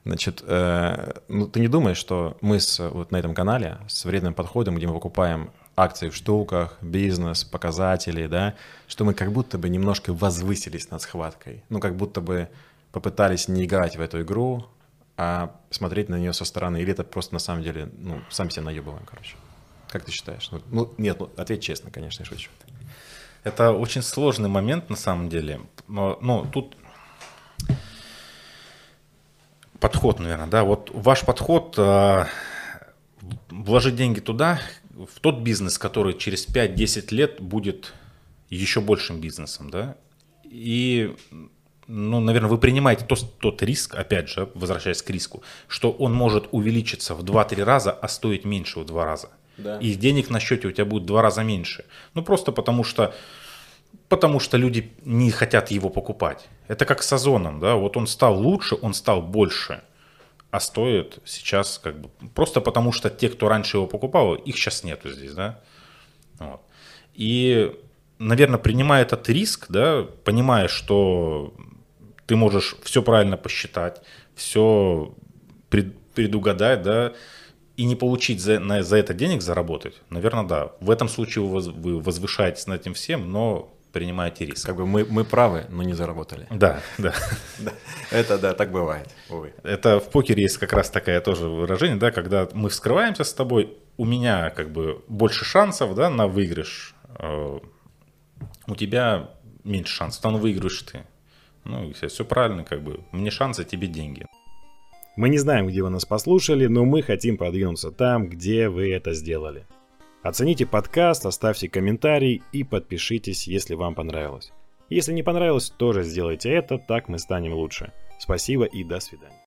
Значит, э, ну, ты не думаешь, что мы с, вот на этом канале с вредным подходом, где мы покупаем акции в штуках, бизнес, показатели, да, что мы как будто бы немножко возвысились над схваткой. Ну, как будто бы попытались не играть в эту игру, а смотреть на нее со стороны. Или это просто на самом деле, ну, сам себя наебываем, короче. Как ты считаешь? Ну, ну нет, ну, ответь честно, конечно, я шучу. Это очень сложный момент на самом деле. Но, ну, тут подход, наверное, да. Вот ваш подход э, вложить деньги туда, в тот бизнес, который через 5-10 лет будет еще большим бизнесом, да, и, ну, наверное, вы принимаете тот, тот риск, опять же, возвращаясь к риску, что он может увеличиться в 2-3 раза, а стоить меньше в 2 раза. Да. И денег на счете у тебя будет в 2 раза меньше. Ну, просто потому что, потому что люди не хотят его покупать. Это как с озоном, да, вот он стал лучше, он стал больше – а стоит сейчас как бы просто потому, что те, кто раньше его покупал, их сейчас нету здесь, да. Вот. И, наверное, принимая этот риск, да, понимая, что ты можешь все правильно посчитать, все пред, предугадать, да, и не получить за, на, за это денег заработать, наверное, да. В этом случае вы, вы возвышаетесь над этим всем, но принимаете риск. Как бы мы, мы правы, но не заработали. Да, да. Это да, так бывает. Это в покере есть как раз такое тоже выражение, да, когда мы вскрываемся с тобой, у меня как бы больше шансов, да, на выигрыш, э, у тебя меньше шансов, там выигрываешь ты. Ну, все правильно, как бы, мне шансы, тебе деньги. Мы не знаем, где вы нас послушали, но мы хотим продвинуться там, где вы это сделали. Оцените подкаст, оставьте комментарий и подпишитесь, если вам понравилось. Если не понравилось, тоже сделайте это, так мы станем лучше. Спасибо и до свидания.